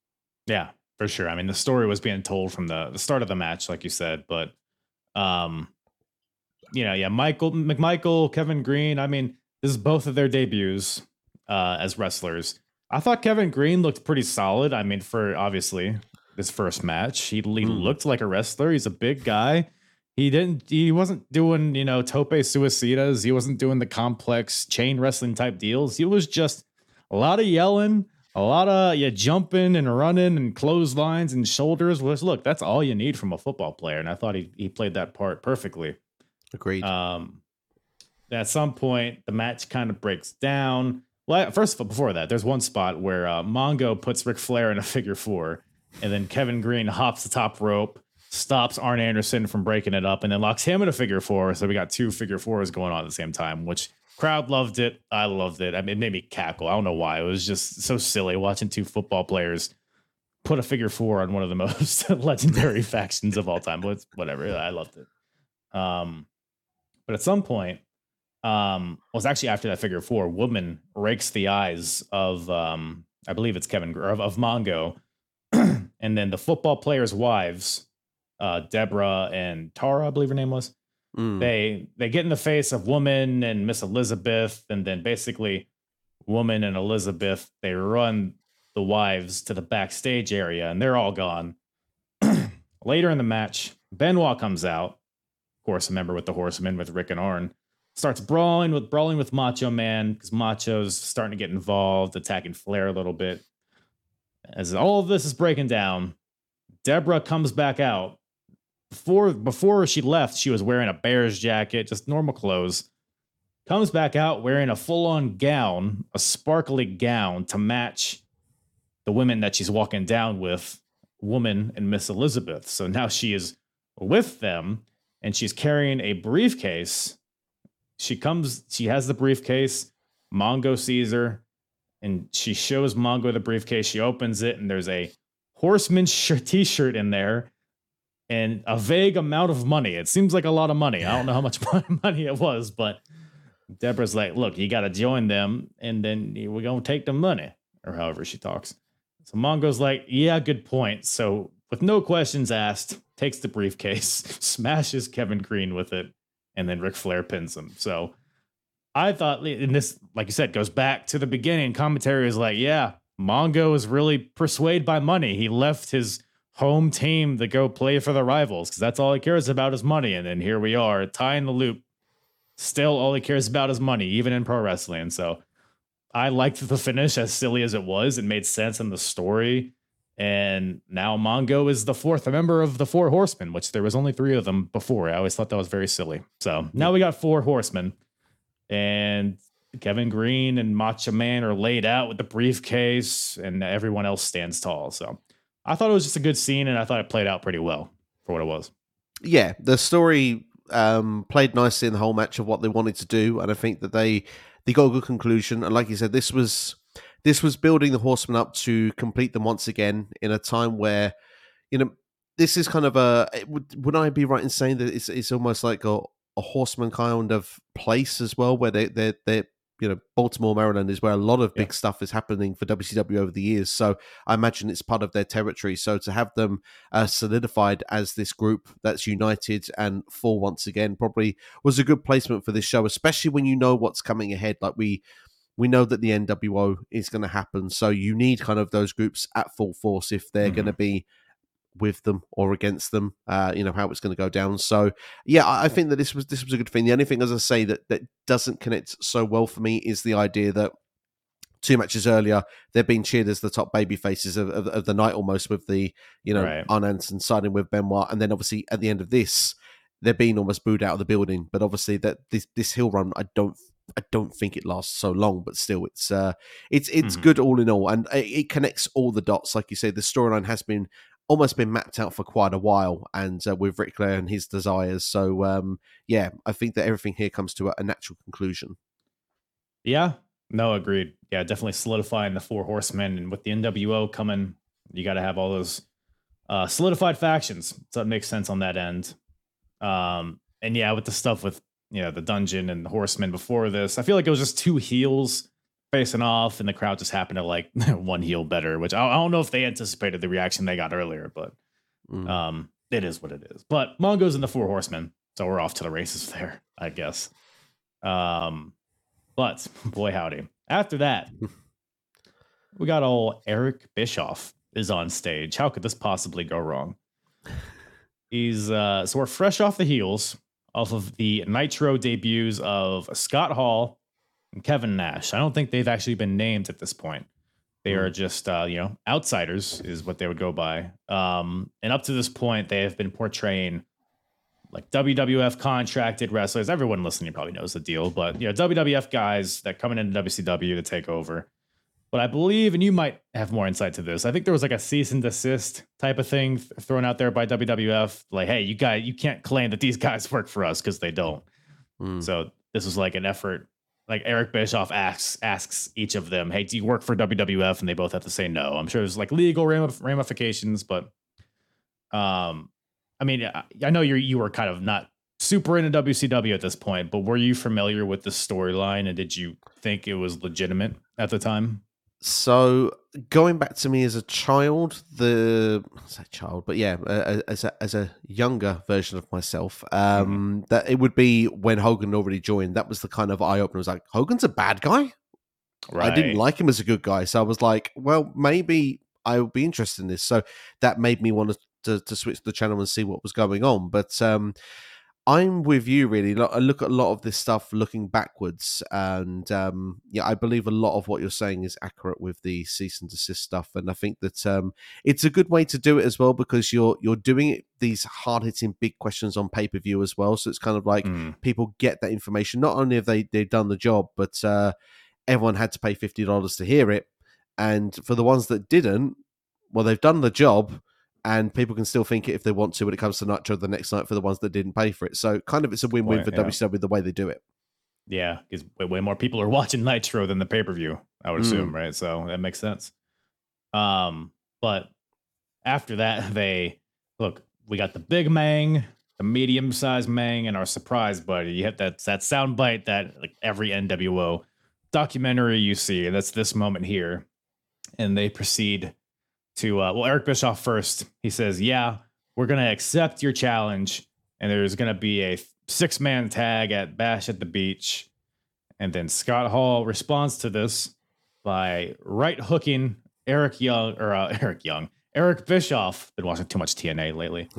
Yeah, for sure. I mean, the story was being told from the the start of the match, like you said, but um, you know, yeah, Michael McMichael, Kevin Greene. I mean, this is both of their debuts uh, as wrestlers. I thought Kevin Greene looked pretty solid. I mean, for obviously his first match, he, he mm. looked like a wrestler. He's a big guy. He didn't. He wasn't doing you know tope suicidas. He wasn't doing the complex chain wrestling type deals. He was just a lot of yelling, a lot of yeah jumping and running and clotheslines and shoulders. Was look, that's all you need from a football player, and I thought he he played that part perfectly. Agreed. Um, at some point, the match kind of breaks down. Well, first of all, before that, there's one spot where uh, Mongo puts Ric Flair in a figure four, and then Kevin Greene hops the top rope, stops Arn Anderson from breaking it up, and then locks him in a figure four. So we got two figure fours going on at the same time, which crowd loved it. I loved it. I mean, it made me cackle. I don't know why. It was just so silly watching two football players put a figure four on one of the most legendary factions of all time. But whatever. I loved it. Um, but at some point, um, well, it's actually after that figure four, woman rakes the eyes of, um, I believe it's Kevin of, of Mongo, and then the football players' wives, uh, Deborah and Tara, I believe her name was. Mm. They they get in the face of woman and Miss Elizabeth, and then basically, woman and Elizabeth they run the wives to the backstage area, and they're all gone. Later in the match, Benoit comes out course, member with the Horsemen with Ric and Arn, starts brawling with brawling with Macho Man because Macho's starting to get involved, attacking Flair a little bit. As all of this is breaking down, Deborah comes back out. Before before she left, she was wearing a bear's jacket, just normal clothes. Comes back out wearing a full-on gown, a sparkly gown to match the women that she's walking down with, woman and Miss Elizabeth. So now she is with them and she's carrying a briefcase. She comes, she has the briefcase. Mongo sees her and she shows Mongo the briefcase. She opens it and there's a horseman shirt, t-shirt in there and a vague amount of money. It seems like a lot of money. I don't know how much money it was, but Deborah's like, look, you got to join them and then we're going to take the money or however she talks. So Mongo's like, yeah, good point. So with no questions asked, takes the briefcase, smashes Kevin Greene with it, and then Ric Flair pins him. So I thought, and this, like you said, goes back to the beginning. Commentary is like, yeah, Mongo is really persuaded by money. He left his home team to go play for the rivals because that's all he cares about is money. And then here we are, tying the loop. Still, all he cares about is money, even in pro wrestling. So I liked the finish, as silly as it was. It made sense in the story And now Mongo is the fourth member of the Four Horsemen, which there was only three of them before. I always thought that was very silly. So now we got four horsemen, and Kevin Greene and Macho Man are laid out with the briefcase, and everyone else stands tall. So I thought it was just a good scene, and I thought it played out pretty well for what it was. Yeah, the story um, played nicely in the whole match of what they wanted to do, and I think that they they got a good conclusion. And like you said, this was this was building the Horsemen up to complete them once again in a time where you know this is kind of a would would I be right in saying that it's it's almost like a, a horseman kind of place as well where they they they you know Baltimore, Maryland is where a lot of big yeah. stuff is happening for WCW over the years. So I imagine it's part of their territory. So to have them uh, solidified as this group that's united and full once again probably was a good placement for this show, especially when you know what's coming ahead. Like we we know that the NWO is going to happen, so you need kind of those groups at full force if they're mm-hmm. going to be with them or against them. Uh, you know how it's going to go down. So yeah, I, I, think that this was this was a good thing. The only thing, as I say, that that doesn't connect so well for me is the idea that two matches earlier they've been cheered as the top baby faces of, of, of the night almost with the you know right. Arn Anderson signing with Benoit, and then obviously at the end of this they're being almost booed out of the building. But obviously that this this hill run, I don't I don't think it lasts so long, but still, it's uh, it's it's mm-hmm. good all in all, and it, it, connects all the dots. Like you say, the storyline has been almost been mapped out for quite a while, and uh, with Ric Flair and his desires. So um, yeah, I think that everything here comes to a, a natural conclusion. Yeah, no, agreed. Yeah, definitely solidifying the four horsemen, and with the NWO coming, you got to have all those uh, solidified factions. So it makes sense on that end. Um, and yeah, with the stuff with you know the dungeon and the horsemen before this, I feel like it was just two heels facing off, and the crowd just happened to like one heel better, which I, I, don't know if they anticipated the reaction they got earlier, but mm. um, it is what it is. But Mongo's in the Four Horsemen, so we're off to the races there, I guess. Um, but boy, howdy. After that, we got old Eric Bischoff is on stage. How could this possibly go wrong? He's uh, so we're fresh off the heels off of the Nitro debuts of Scott Hall and Kevin Nash. I don't think they've actually been named at this point. They are hmm. just, uh, you know, outsiders is what they would go by. Um, and up to this point, they have been portraying like WWF contracted wrestlers. Everyone listening probably knows the deal, but you know, WWF guys that coming into WCW to take over. But I believe, and you might have more insight to this. I think there was like a cease and desist type of thing thrown out there by WWF, like, "Hey, you guys, you can't claim that these guys work for us because they don't." Mm. So this was like an effort like Eric Bischoff asks asks each of them, "Hey, do you work for WWF?" And they both have to say no. I'm sure there's like legal ramifications, but um, I mean, I, I know you you were kind of not super into WCW at this point, but were you familiar with the storyline and did you think it was legitimate at the time? So going back to me as a child, the say child, but yeah, as a as a younger version of myself, um, mm. that it would be when Hogan already joined. That was the kind of eye opener. Was like, Hogan's a bad guy. Right. I didn't like him as a good guy, so I was like, well, maybe I would be interested in this. So that made me want to to, to switch the channel and see what was going on. But um, I'm with you really. I look at a lot of this stuff looking backwards, and um, yeah, I believe a lot of what you're saying is accurate with the cease and desist stuff. And I think that um, it's a good way to do it as well because you're you're doing it, these hard hitting big questions on pay per view as well. So it's kind of like mm. people get that information. Not only have they they've done the job, but uh, everyone had to pay fifty dollars to hear it, and for the ones that didn't, well, they've done the job and people can still think it if they want to when it comes to Nitro the next night for the ones that didn't pay for it. So kind of it's a win-win for yeah. WCW the way they do it. Yeah, because way more people are watching Nitro than the pay-per-view, I would assume, mm. right? So that makes sense. Um, but after that, they look, we got the big Mang, the medium-sized Mang, and our surprise buddy. You have that that sound bite that like every NWO documentary you see, and that's this moment here. And they proceed to uh, well Eric Bischoff first. He says, "Yeah, we're gonna accept your challenge, and there's gonna be a six man tag at Bash at the Beach." And then Scott Hall responds to this by right hooking Eric Young or uh, Eric Young, Eric Bischoff. Been watching too much TNA lately.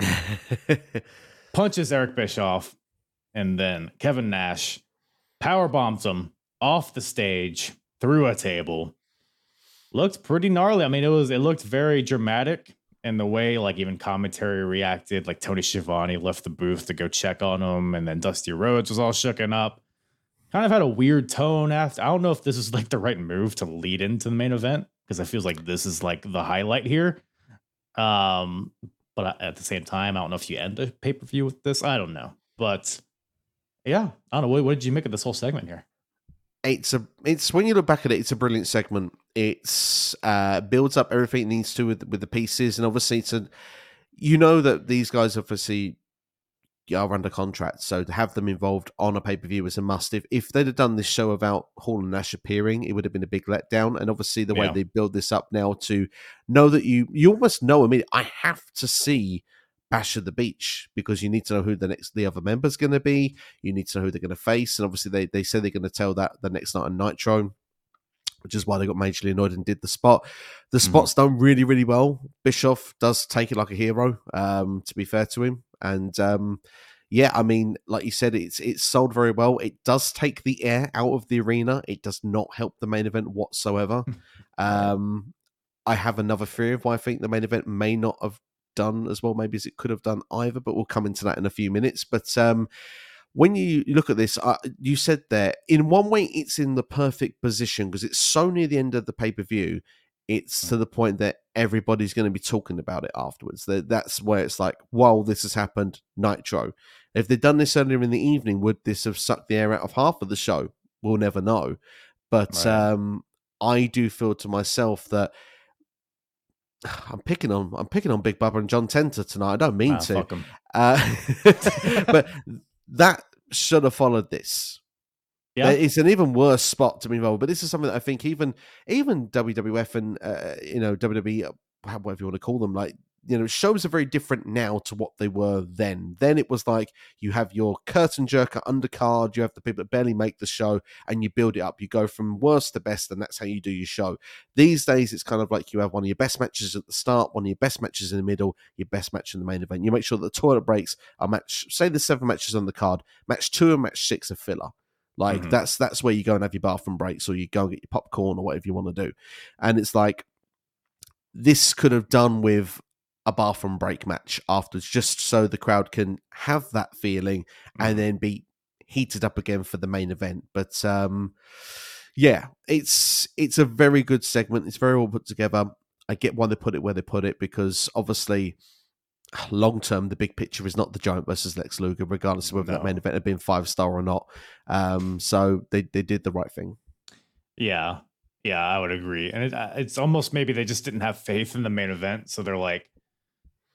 punches Eric Bischoff, and then Kevin Nash power bombs him off the stage through a table looked pretty gnarly. I mean, it was it looked very dramatic in the way like even commentary reacted. Like Tony Schiavone left the booth to go check on him, and then Dusty Rhodes was all shooken up. Kind of had a weird tone after. I don't know if this is like the right move to lead into the main event because it feels like this is like the highlight here. Um, but at the same time, I don't know if you end the pay per view with this. I don't know, but yeah, I don't know. What, what did you make of this whole segment here? It's a it's when you look back at it, it's a brilliant segment. It's uh builds up everything it needs to with with the pieces, and obviously it's a you know that these guys obviously are under contract, so to have them involved on a pay per view is a must. If if they'd have done this show without Hall and Nash appearing, it would have been a big letdown. And obviously, the way yeah. they build this up now to know that you you almost know. I mean, I have to see Bash at the Beach because you need to know who the next the other member's going to be. You need to know who they're going to face, and obviously they they say they're going to tell that the next night on Nitro, which is why they got majorly annoyed and did the spot. The mm-hmm. spot's mm-hmm. done really really well. Bischoff does take it like a hero. Um, to be fair to him, and um, yeah, I mean, like you said, it's it's sold very well. It does take the air out of the arena. It does not help the main event whatsoever. um, I have another theory of why I think the main event may not have done as well, maybe as it could have done either, but we'll come into that in a few minutes. But um, when you look at this, uh, you said there, in one way, it's in the perfect position because it's so near the end of the pay per view. It's to the point that everybody's going to be talking about it afterwards. That That's where it's like, while this has happened, Nitro. If they'd done this earlier in the evening, would this have sucked the air out of half of the show? We'll never know. But right. um, I do feel to myself that I'm picking on I'm picking on Big Bubba and John Tenta tonight. I don't mean ah, to, uh, but that should have followed this. Yeah, it's an even worse spot to be involved. But this is something that I think even even WWF and uh, you know WWE, whatever you want to call them, like you know, shows are very different now to what they were then. Then it was like you have your curtain jerker undercard, you have the people that barely make the show, and you build it up. You go from worst to best, and that's how you do your show. These days, it's kind of like you have one of your best matches at the start, one of your best matches in the middle, your best match in the main event. You make sure that the toilet breaks are match. Say there's seven matches on the card, match two and match six are filler. Like mm-hmm. that's that's where you go and have your bathroom breaks, or you go and get your popcorn or whatever you want to do. And it's like this could have done with a bathroom break match afterwards, just so the crowd can have that feeling and mm-hmm. then be heated up again for the main event. But um, yeah, it's it's a very good segment. It's very well put together. I get why they put it where they put it because obviously, long term, the big picture is not the Giant versus Lex Luger, regardless of whether no. that main event had been five star or not. Um, so they they did the right thing. Yeah, yeah, I would agree. And it, uh, it's almost maybe they just didn't have faith in the main event, so they're like,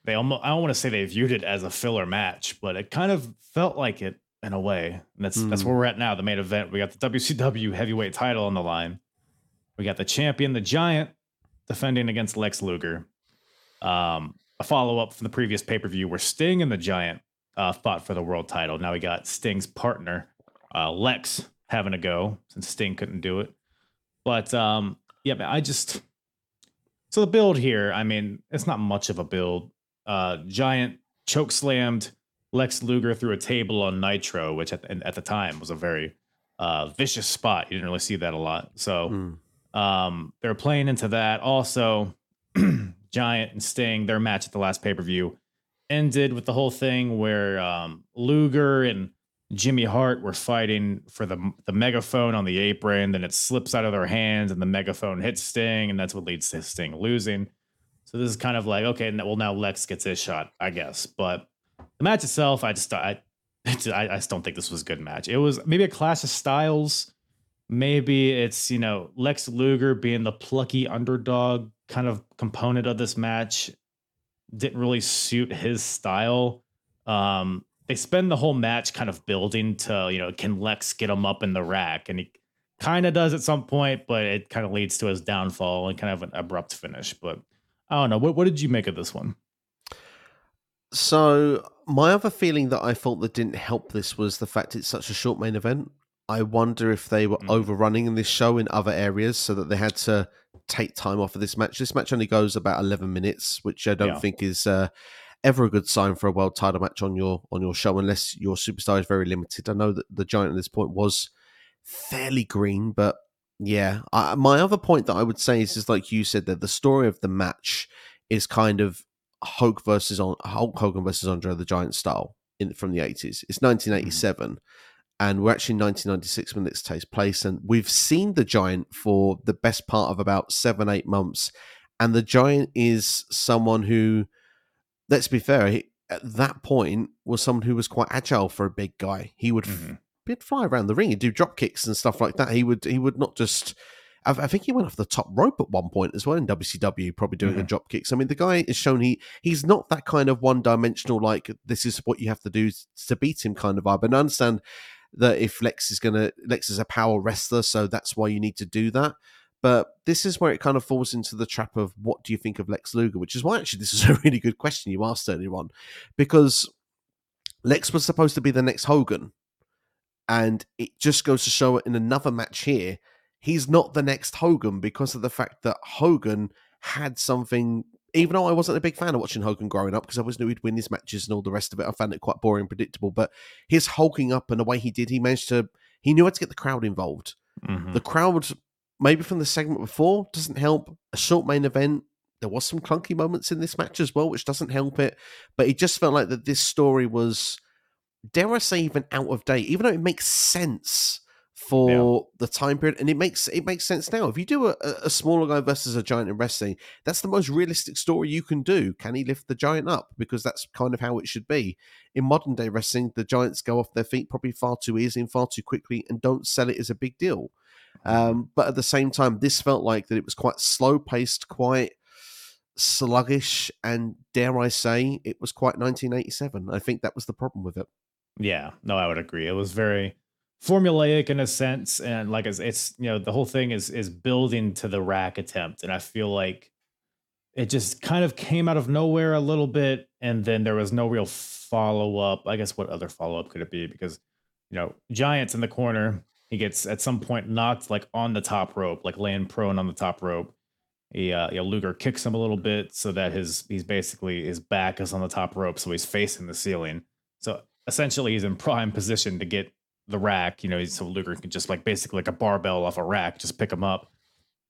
they almost I don't want to say they viewed it as a filler match, but it kind of felt like it in a way. And that's mm. that's where we're at now. The main event. We got the WCW heavyweight title on the line. We got the champion, the giant, defending against Lex Luger. Um, a follow up from the previous pay per view where Sting and the Giant uh, fought for the world title. Now we got Sting's partner, uh, Lex, having a go since Sting couldn't do it. But um, yeah, I just so the build here. I mean, it's not much of a build uh, Giant choke slammed Lex Luger through a table on Nitro, which at the, at the time was a very uh, vicious spot. You didn't really see that a lot. So mm. um, they're playing into that. Also, Giant and Sting, their match at the last pay per view ended with the whole thing where um, Luger and Jimmy Hart were fighting for the the megaphone on the apron. Then it slips out of their hands, and the megaphone hits Sting, and that's what leads to Sting losing. So this is kind of like okay, well now Lex gets his shot, I guess. But the match itself, I just I, I just don't think this was a good match. It was maybe a clash of styles. Maybe it's you know Lex Luger being the plucky underdog kind of component of this match didn't really suit his style. Um, they spend the whole match kind of building to you know can Lex get him up in the rack, and he kind of does at some point, but it kind of leads to his downfall and kind of an abrupt finish. But I don't know. What what did you make of this one? So my other feeling that I thought that didn't help this was the fact it's such a short main event. I wonder if they were mm. overrunning in this show in other areas so that they had to take time off of this match. This match only goes about eleven minutes, which I don't yeah. think is uh, ever a good sign for a world title match on your on your show unless your superstar is very limited. I know that the giant at this point was fairly green, but Yeah. I, my other point that I would say is, is like you said that the story of the match is kind of Hulk versus on Hulk Hogan versus Andre the Giant style in from the 80s. It's 1987. Mm-hmm. And we're actually 1996 when this takes place. And we've seen the Giant for the best part of about seven, eight months. And the Giant is someone who, let's be fair, he, at that point was someone who was quite agile for a big guy. He would mm-hmm he'd fly around the ring, he'd do drop kicks and stuff like that. He would he would not just. I, I think he went off the top rope at one point as well in WCW, probably doing mm-hmm. a drop kicks. I mean, the guy is shown he he's not that kind of one dimensional. Like this is what you have to do to beat him kind of vibe. And I understand that if Lex is gonna Lex is a power wrestler, so that's why you need to do that. But this is where it kind of falls into the trap of what do you think of Lex Luger, which is why actually this is a really good question you asked earlier on, because Lex was supposed to be the next Hogan, and it just goes to show in another match here, he's not the next Hogan because of the fact that Hogan had something. Even though I wasn't a big fan of watching Hogan growing up because I always knew he'd win his matches and all the rest of it, I found it quite boring and predictable. But his hulking up and the way he did, he managed to, he knew how to get the crowd involved. Mm-hmm. The crowd, maybe from the segment before, doesn't help. A short main event, there was some clunky moments in this match as well, which doesn't help it. But it just felt like that this story was dare I say, even out of date, even though it makes sense for yeah. the time period, and it makes it makes sense now. If you do a, a smaller guy versus a giant in wrestling, that's the most realistic story you can do. Can he lift the giant up? Because that's kind of how it should be. In modern day wrestling, the giants go off their feet probably far too easily and far too quickly, and don't sell it as a big deal. Um, but at the same time, this felt like that it was quite slow paced, quite sluggish, and dare I say, it was quite 1987. I think that was the problem with it. Yeah, no, I would agree. It was very formulaic in a sense, and like it's, it's you know the whole thing is is building to the rack attempt, and I feel like it just kind of came out of nowhere a little bit, and then there was no real follow up. I guess what other follow up could it be? Because you know, Giants in the corner, he gets at some point knocked like on the top rope, like laying prone on the top rope. He, uh, you Luger kicks him a little bit so that his he's basically his back is on the top rope, so he's facing the ceiling. So essentially he's in prime position to get the rack. You know, so Luger can just like basically like a barbell off a rack, just pick him up.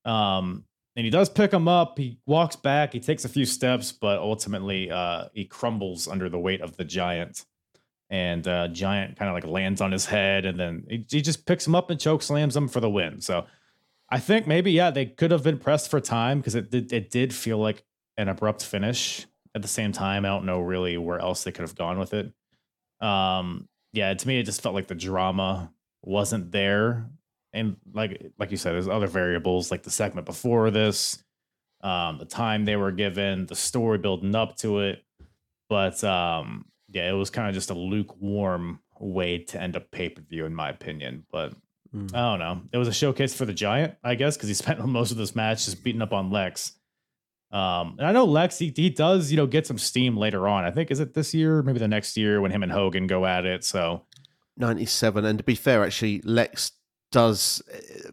Um, and he does pick him up. He walks back. He takes a few steps, but ultimately uh, he crumbles under the weight of the giant. And uh, giant kind of like lands on his head, and then he, he just picks him up and choke slams him for the win. So I think maybe yeah they could have been pressed for time because it did, it did feel like an abrupt finish. At the same time, I don't know really where else they could have gone with it. Um, yeah, to me, it just felt like the drama wasn't there, and like like you said, there's other variables like the segment before this, um, the time they were given, the story building up to it, but um, yeah, it was kind of just a lukewarm way to end up pay per view, in my opinion. But mm. I don't know. It was a showcase for the Giant, I guess, because he spent most of this match just beating up on Lex. Um, and I know Lex, he, he does, you know, get some steam later on. I think is it this year, maybe the next year when him and Hogan go at it. So 97. And to be fair, actually, Lex does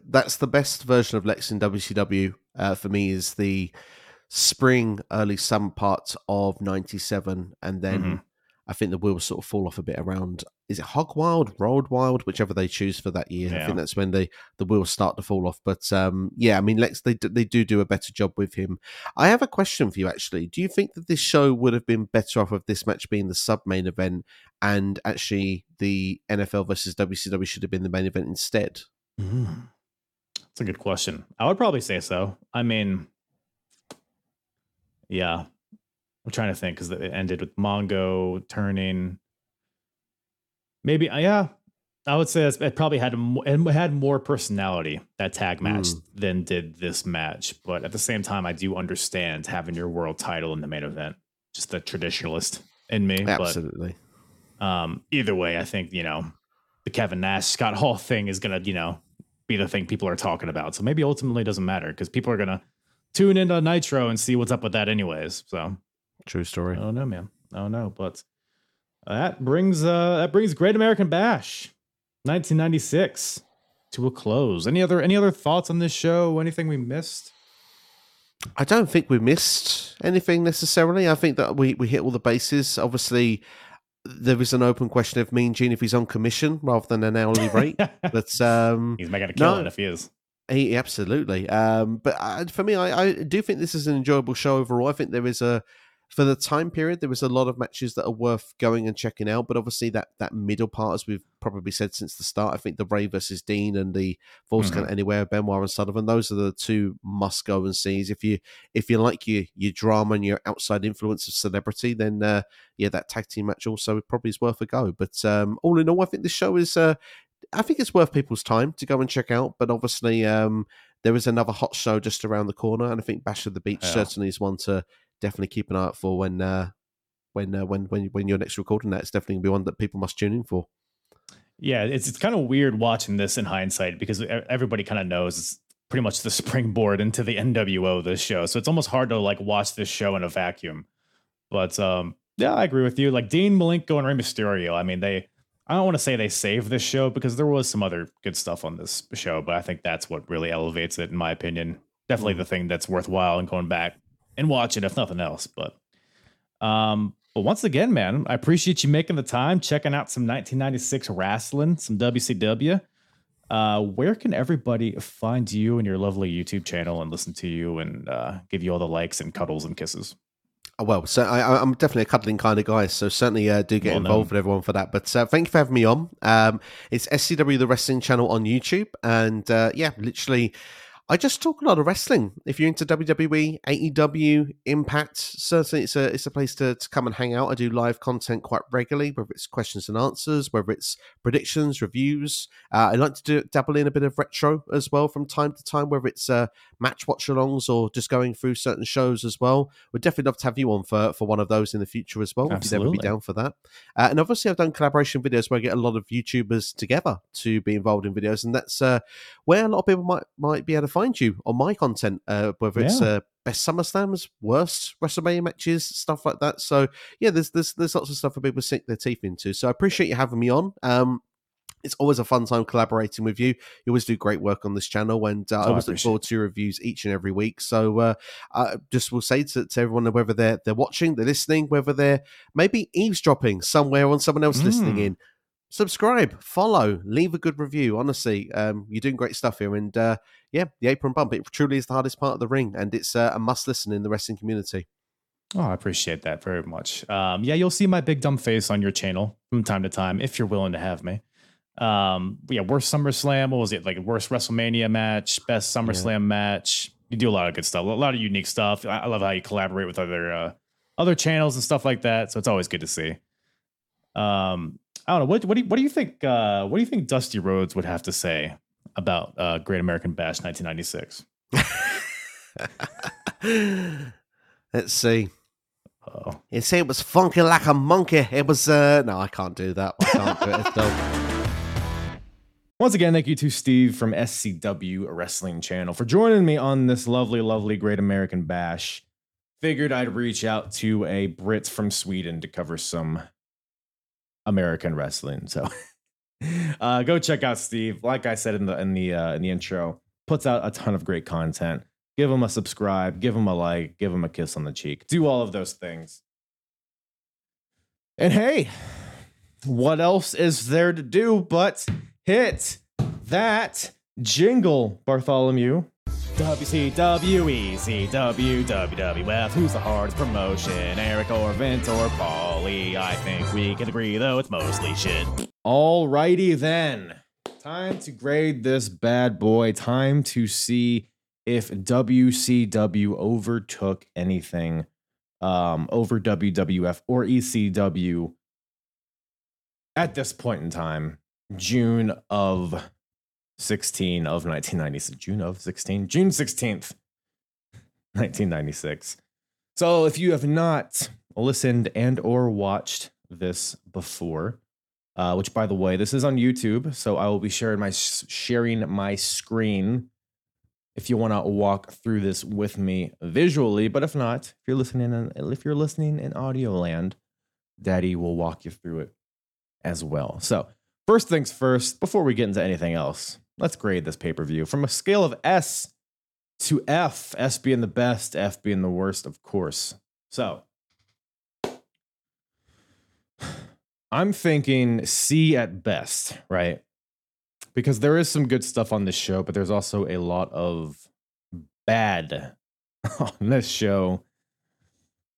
that's the best version of Lex in WCW uh, for me is the spring, early summer part of 97. And then mm-hmm. I think the wheels sort of fall off a bit around. Is it Hog Wild, Road Wild, whichever they choose for that year? Yeah. I think that's when the the wheels start to fall off. But um, yeah, I mean, Lex they they do do a better job with him. I have a question for you actually. Do you think that this show would have been better off of this match being the sub main event and actually the NFL versus WCW should have been the main event instead? Mm. That's a good question. I would probably say so. I mean, yeah, I'm trying to think because it ended with Mongo turning. Maybe, uh, yeah, I would say it probably had it had more personality that tag match mm. than did this match. But at the same time, I do understand having your world title in the main event. Just the traditionalist in me. Absolutely. But, um, either way, I think you know the Kevin Nash Scott Hall thing is gonna you know be the thing people are talking about. So maybe ultimately doesn't matter because people are gonna tune into Nitro and see what's up with that anyways. So True story. I don't know, man. I don't know, but that brings uh that brings Great American Bash, 1996, to a close. Any other any other thoughts on this show? Anything we missed? I don't think we missed anything necessarily. I think that we we hit all the bases. Obviously, there is an open question of Mean Gene if he's on commission rather than an hourly rate. but um, he's making a killing no, if he is. He, absolutely. Um, but uh, for me, I, I do think this is an enjoyable show overall. I think there is a for the time period, there was a lot of matches that are worth going and checking out. But obviously, that that middle part, as we've probably said since the start, I think the Rey versus Dean and the Falls mm-hmm. Anywhere, Benoit and Sullivan, those are the two must go and sees. If you if you like your your drama and your outside influence of celebrity, then uh, yeah, that tag team match also probably is worth a go. But um, all in all, I think this show is. Uh, I think it's worth people's time to go and check out. But obviously, um, there is another hot show just around the corner, and I think Bash of the Beach yeah. certainly is one to definitely keep an eye out for when uh, when uh, when when when you're next recording that. It's definitely gonna be one that people must tune in for. Yeah, it's it's kind of weird watching this in hindsight because everybody kind of knows it's pretty much the springboard into the NWO this show. So it's almost hard to like watch this show in a vacuum. But um, yeah, I agree with you. Like Dean Malenko and Rey Mysterio. I mean, they I don't want to say they saved this show because there was some other good stuff on this show, but I think that's what really elevates it, in my opinion. Definitely mm. the thing that's worthwhile and going back and watch it if nothing else. But um, but once again, man, I appreciate you making the time, checking out some 1996 wrestling, some WCW. Uh, where can everybody find you and your lovely YouTube channel and listen to you and uh, give you all the likes and cuddles and kisses? Oh, well, so I, am definitely a cuddling kind of guy, so certainly uh, do get well involved with everyone for that. But uh, thank you for having me on. Um, it's SCW the Wrestling Channel on YouTube, and uh, yeah, literally I just talk a lot of wrestling. If you're into WWE, AEW, Impact, certainly it's a it's a place to, to come and hang out. I do live content quite regularly, whether it's questions and answers, whether it's predictions, reviews. Uh, I like to do dabble in a bit of retro as well from time to time, whether it's uh, match watch alongs or just going through certain shows as well. We'd definitely love to have you on for, for one of those in the future as well. Absolutely. If you'd ever be down for that. Uh, and obviously, I've done collaboration videos where I get a lot of YouTubers together to be involved in videos, and that's uh, where a lot of people might might be able to find you on my content, uh, whether it's uh, best SummerSlams, worst WrestleMania matches, stuff like that. So yeah, there's there's there's lots of stuff for people to sink their teeth into. So I appreciate you having me on. Um, it's always a fun time collaborating with you. You always do great work on this channel, and uh, oh, I always I look forward to your reviews each and every week. So, uh, I just will say to, to, everyone whether they're they're watching, they're listening, whether they're maybe eavesdropping somewhere on someone else mm. listening in, subscribe, follow, leave a good review. Honestly, um, you're doing great stuff here, and uh, yeah, the apron bump it truly is the hardest part of the ring, and it's uh, a must listen in the wrestling community. Oh, I appreciate that very much. Um, yeah, you'll see my big dumb face on your channel from time to time if you're willing to have me. Um, yeah, worst SummerSlam. What was it like? Worst WrestleMania match, best SummerSlam yeah. match. You do a lot of good stuff, a lot of unique stuff. I, I love how you collaborate with other uh, other channels and stuff like that. So it's always good to see. Um, I don't know. What what do you, what do you think? Uh, what do you think Dusty Rhodes would have to say about uh, Great American Bash 1996? Let's see. Oh. You say it was funky like a monkey. It was uh no, I can't do that. I can't do it. Once again, thank you to Steve from SCW Wrestling Channel for joining me on this lovely, lovely Great American Bash. Figured I'd reach out to a Brit from Sweden to cover some American wrestling. So uh, go check out Steve. Like I said in the in the uh, in the intro, puts out a ton of great content. Give him a subscribe, give him a like, give him a kiss on the cheek. Do all of those things. And hey, what else is there to do but hit that jingle, Bartholomew? WCW, ECW, WWF, who's the hardest promotion? Eric or Vince or Paulie? I think we can agree, though, it's mostly shit. Alrighty then. Time to grade this bad boy. Time to see if WCW overtook anything um, over WWF or ECW at this point in time, June of 16 of 1996. June of 16? June 16th, 1996. So if you have not listened and or watched this before, uh, which by the way, this is on YouTube, so I will be sharing my sharing my screen if you want to walk through this with me visually. But if not, if you're listening in, if you're listening in audio land, Daddy will walk you through it as well. So first things first, before we get into anything else, let's grade this pay per view from a scale of S to F, S being the best, F being the worst, of course. So, I'm thinking C at best, right? because there is some good stuff on this show, but there's also a lot of bad on this show.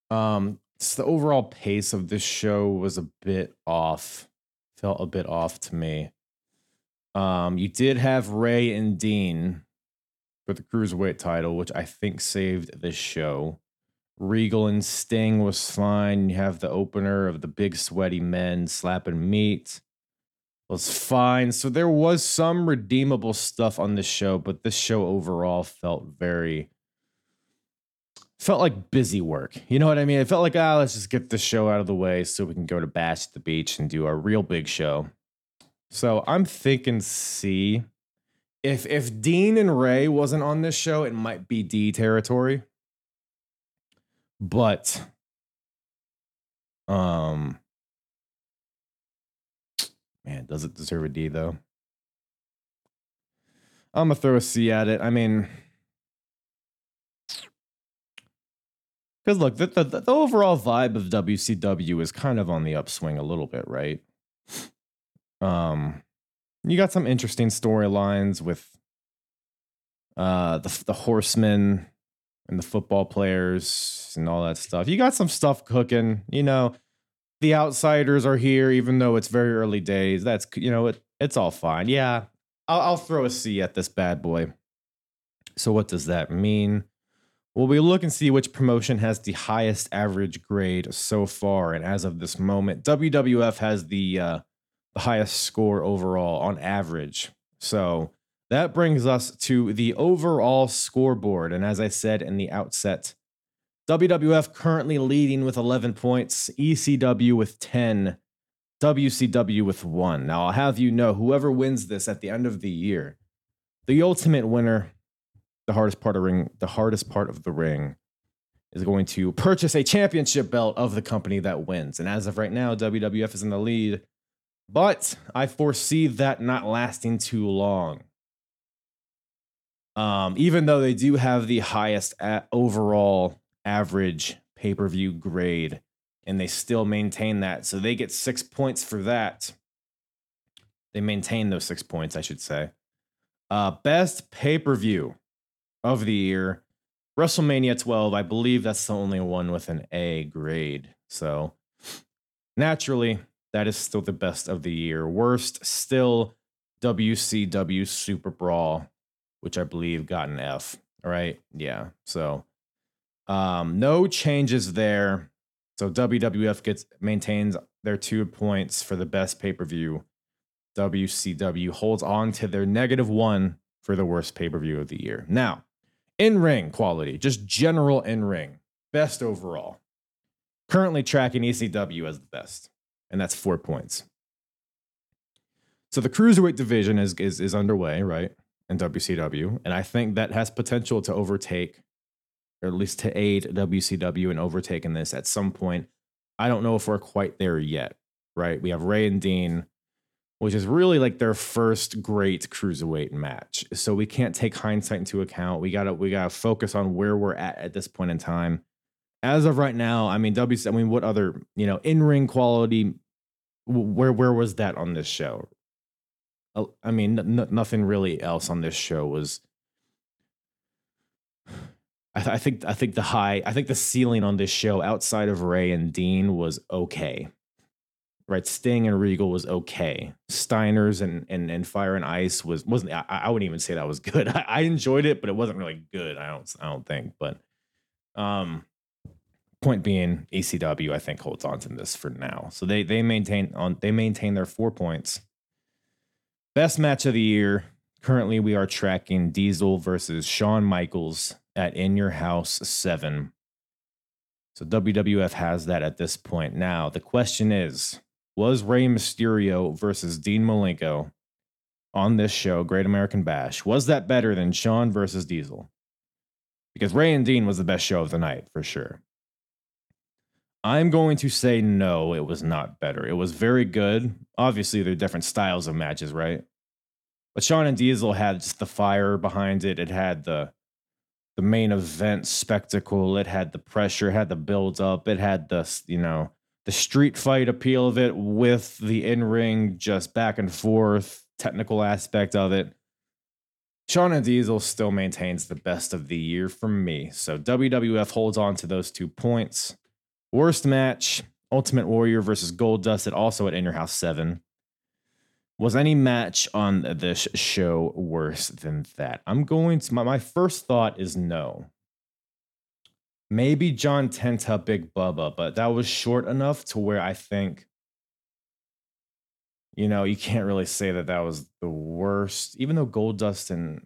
Um, the overall pace of this show was a bit off. Felt a bit off to me. Um, you did have Rey and Dean for the cruiserweight title, which I think saved this show. Regal and Sting was fine. You have the opener of the big sweaty men slapping meat. Was fine. So there was some redeemable stuff on this show, but this show overall felt very felt like busy work. You know what I mean? It felt like, ah, let's just get this show out of the way so we can go to Bash at the Beach and do our real big show. So I'm thinking C. If if Dean and Rey wasn't on this show, it might be D territory. But um man, does it deserve a D though? I'm gonna throw a C at it. I mean, Because look, the, the, the overall vibe of WCW is kind of on the upswing a little bit, right? Um, you got some interesting storylines with uh the the horsemen and the football players and all that stuff. You got some stuff cooking, you know. The outsiders are here, even though it's very early days. That's you know it, it's all fine. Yeah, I'll, I'll throw a C at this bad boy. So what does that mean? Well, we look and see which promotion has the highest average grade so far, and as of this moment, WWF has the uh, the highest score overall on average. So that brings us to the overall scoreboard, and as I said in the outset, WWF currently leading with 11 points, ECW with 10, WCW with one. Now I'll have you know, whoever wins this at the end of the year, the ultimate winner the hardest part of ring, the hardest part of the ring is going to purchase a championship belt of the company that wins. And as of right now, WWF is in the lead, but I foresee that not lasting too long. Um, even though they do have the highest overall average pay per view grade, and they still maintain that. So they get six points for that. They maintain those six points, I should say. Uh, best pay per view of the year. WrestleMania 12, I believe that's the only one with an A grade. So naturally, that is still the best of the year. Worst, still WCW Super Brawl, which I believe got an F. All right. Yeah. So um, no changes there. So WWF gets maintains their two points for the best pay-per-view. WCW holds on to their negative one for the worst pay-per-view of the year. Now, in ring quality, just general in ring, best overall. Currently tracking ECW as the best, and that's four points. So the cruiserweight division is is is underway, right? In WCW, and I think that has potential to overtake, or at least to aid WCW in overtaking this at some point. I don't know if we're quite there yet, right? We have Rey and Dean which is really like their first great cruiserweight match. So we can't take hindsight into account. We gotta we gotta focus on where we're at at this point in time. As of right now, I mean, W. I mean, what other you know in ring quality? Where where was that on this show? Oh, I mean, n- nothing really else on this show was. I, th- I think I think the high I think the ceiling on this show outside of Rey and Dean was okay right? Sting and Regal was okay. Steiner's and and, and Fire and Ice was wasn't. I, I wouldn't even say that was good. I, I, enjoyed it, but it wasn't really good. I don't I don't think. But um, point being, ECW I think holds on to this for now. So they they maintain on they maintain their four points. Best match of the year. Currently, we are tracking Diesel versus Shawn Michaels at In Your House Seven. So WWF has that at this point. Now, the question is was Rey Mysterio versus Dean Malenko on this show, Great American Bash. Was that better than Shawn versus Diesel? Because Rey and Dean was the best show of the night for sure. I'm going to say no, it was not better. It was very good. Obviously, they're different styles of matches, right? But Shawn and Diesel had just the fire behind it. It had the the main event spectacle. It had the pressure, it had the build up. It had the, you know, the street fight appeal of it with the in ring just back and forth technical aspect of it. Shawn and Diesel still maintains the best of the year for me. So WWF holds on to those two points. Worst match Ultimate Warrior versus Goldust, It also at In Your House 7. Was any match on this show worse than that? I'm going to, my, my first thought is no. Maybe John Tenta, Big Bubba, but that was short enough to where I think, you know, you can't really say that that was the worst, even though Goldust and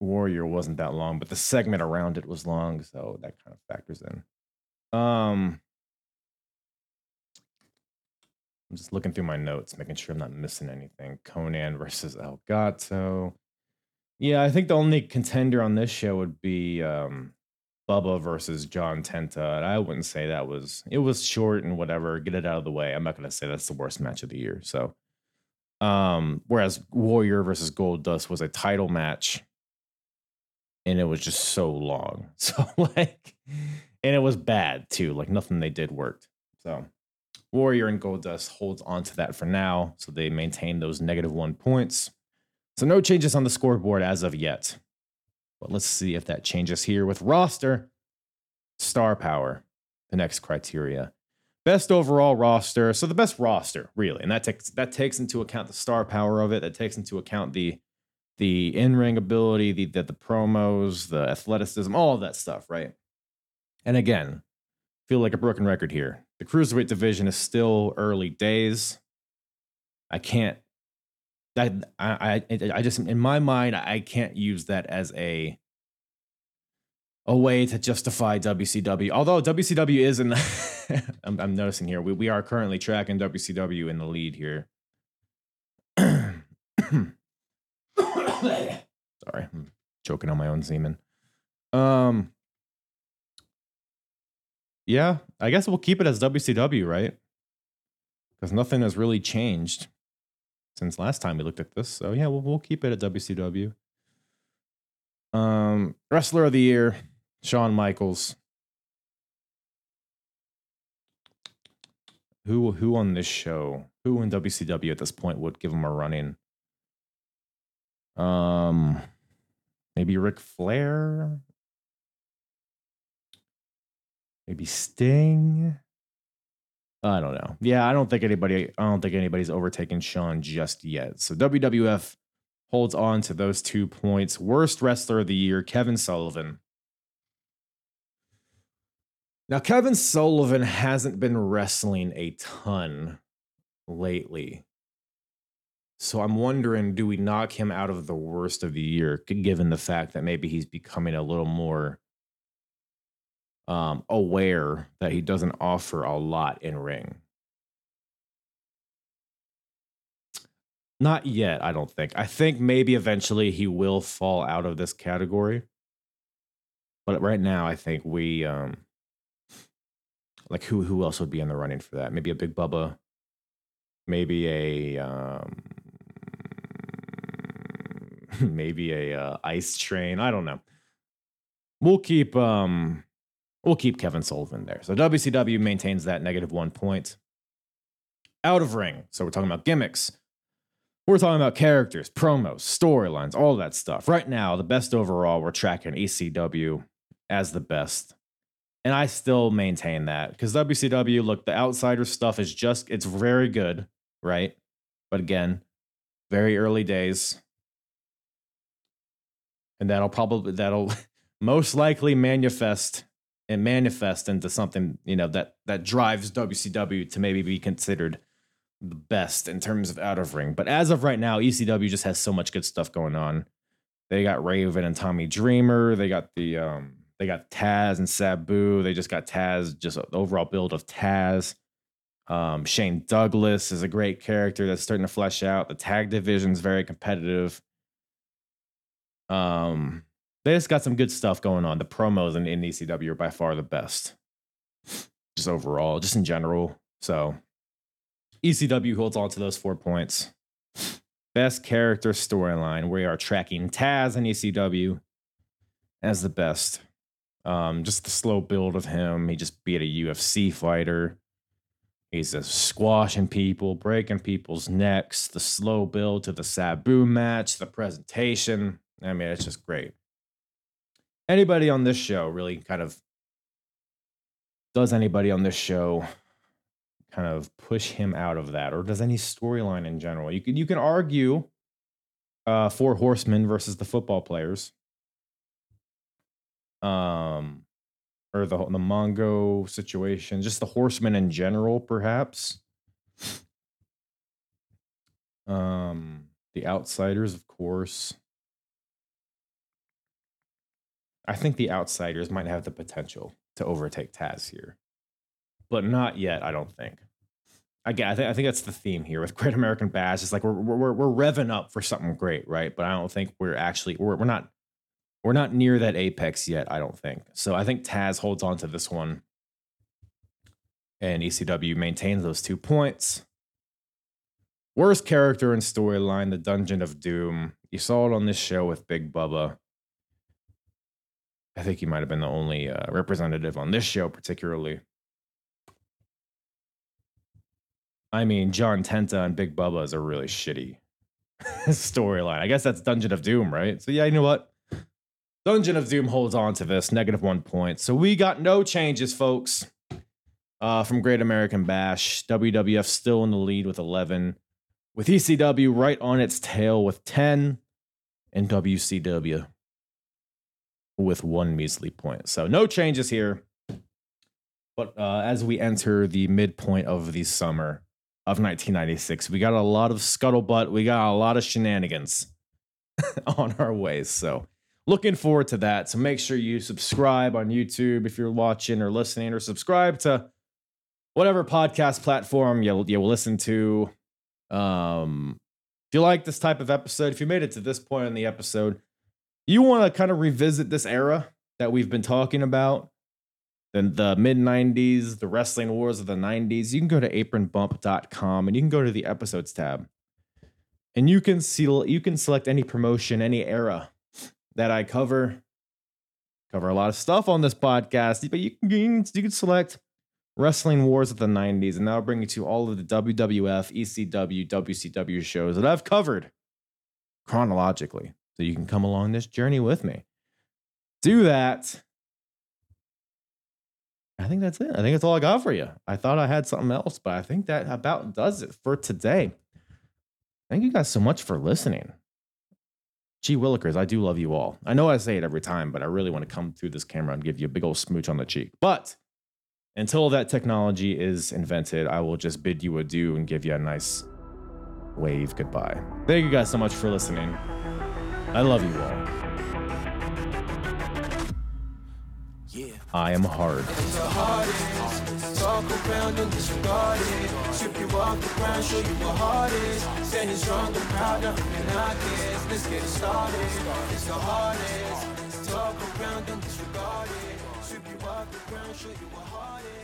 Warrior wasn't that long, but the segment around it was long, so that kind of factors in. Um, I'm just looking through my notes, making sure I'm not missing anything. Konnan versus El Gato. Yeah, I think the only contender on this show would be um, Bubba versus John Tenta. And I wouldn't say that was it was short and whatever. Get it out of the way. I'm not gonna say that's the worst match of the year. So um, whereas Warrior versus Goldust was a title match and it was just so long. So like and it was bad too. Like nothing they did worked. So Warrior and Goldust holds on to that for now, so they maintain those negative one points. So no changes on the scoreboard as of yet. But let's see if that changes here with roster. Star power, the next criteria. Best overall roster. So the best roster, really. And that takes that takes into account the star power of it. That takes into account the the in-ring ability, the, the the promos, the athleticism, all of that stuff, right? And again, feel like a broken record here. The cruiserweight division is still early days. I can't. I I I just in my mind I can't use that as a a way to justify WCW. Although WCW is in, I'm, I'm noticing here we we are currently tracking WCW in the lead here. Sorry, I'm choking on my own semen. Um, yeah, I guess we'll keep it as WCW, right? Because nothing has really changed since last time we looked at this. So yeah, we'll, we'll keep it at WCW. Um, wrestler of the year, Shawn Michaels. Who who on this show? Who in WCW at this point would give him a running? Um, maybe Ric Flair. Maybe Sting. I don't know. Yeah, I don't think anybody. I don't think anybody's overtaken Shawn just yet. So WWF holds on to those two points. Worst wrestler of the year, Kevin Sullivan. Now, Kevin Sullivan hasn't been wrestling a ton lately. So I'm wondering do we knock him out of the worst of the year, given the fact that maybe he's becoming a little more um, aware that he doesn't offer a lot in ring. Not yet, I don't think. I think maybe eventually he will fall out of this category. But right now, I think we um like who who else would be in the running for that? Maybe a Big Bubba, maybe a um maybe a uh, ice train. I don't know. We'll keep um We'll keep Kevin Sullivan there. So WCW maintains that negative one point. Out of ring. So we're talking about gimmicks. We're talking about characters, promos, storylines, all that stuff. Right now, the best overall, we're tracking ECW as the best. And I still maintain that because WCW, look, the outsider stuff is just, it's very good, right? But again, very early days. And that'll probably, that'll most likely manifest and manifest into something you know that that drives WCW to maybe be considered the best in terms of out of ring. But as of right now, ECW just has so much good stuff going on. They got Raven and Tommy Dreamer. They got the um they got Taz and Sabu. They just got Taz, just overall build of Taz. Um, Shane Douglas is a great character that's starting to flesh out. The tag division is very competitive. Um, they just got some good stuff going on. The promos in, in ECW are by far the best, just overall, just in general. So ECW holds on to those four points. Best character storyline. We are tracking Taz and ECW as the best. Um, just the slow build of him. He just beat a UFC fighter. He's just squashing people, breaking people's necks, the slow build to the Sabu match, the presentation. I mean, it's just great. Anybody on this show really kind of does anybody on this show kind of push him out of that, or does any storyline in general? You can you can argue uh, four horsemen versus the football players, um, or the the Mongo situation, just the horsemen in general, perhaps. Um, the outsiders, of course. I think the outsiders might have the potential to overtake Taz here, but not yet. I don't think. Again, I think I think that's the theme here with Great American Bash. It's like we're we're we're revving up for something great, right? But I don't think we're actually we're we're not we're not near that apex yet, I don't think. So I think Taz holds on to this one. And ECW maintains those two points. Worst character and storyline, the Dungeon of Doom. You saw it on this show with Big Bubba. I think he might have been the only uh, representative on this show, particularly. I mean, John Tenta and Big Bubba is a really shitty storyline. I guess that's Dungeon of Doom, right? So yeah, you know what? Dungeon of Doom holds on to this negative one point. So we got no changes, folks. Uh, from Great American Bash, WWF still in the lead with 11, with ECW right on its tail with 10, and WCW with one measly point. So no changes here. But uh, as we enter the midpoint of the summer of 1996, we got a lot of scuttlebutt. We got a lot of shenanigans on our ways. So looking forward to that. So make sure you subscribe on YouTube if you're watching or listening, or subscribe to whatever podcast platform you'll you'll listen to. Um, if you like this type of episode, if you made it to this point in the episode, you want to kind of revisit this era that we've been talking about, then the mid 90s, the wrestling wars of the 90s, you can go to apronbump.com and you can go to the episodes tab. And you can see you can select any promotion, any era that I cover. Cover a lot of stuff on this podcast, but you can, you can select Wrestling Wars of the 90s, and that'll bring you to all of the WWF, ECW, WCW shows that I've covered chronologically. So you can come along this journey with me. Do that. I think that's it. I think that's all I got for you. I thought I had something else, but I think that about does it for today. Thank you guys so much for listening. Gee Willikers, I do love you all. I know I say it every time, but I really want to come through this camera and give you a big old smooch on the cheek. But until that technology is invented, I will just bid you adieu and give you a nice wave goodbye. Thank you guys so much for listening. I love you all. Yeah. I am hard. Talk around and disregard it. You the ground, show you what is. Standing strong and proud, nothing I guess. Let's get it started. It's the hardest. Talk around and disregard it. You the ground, show you what is.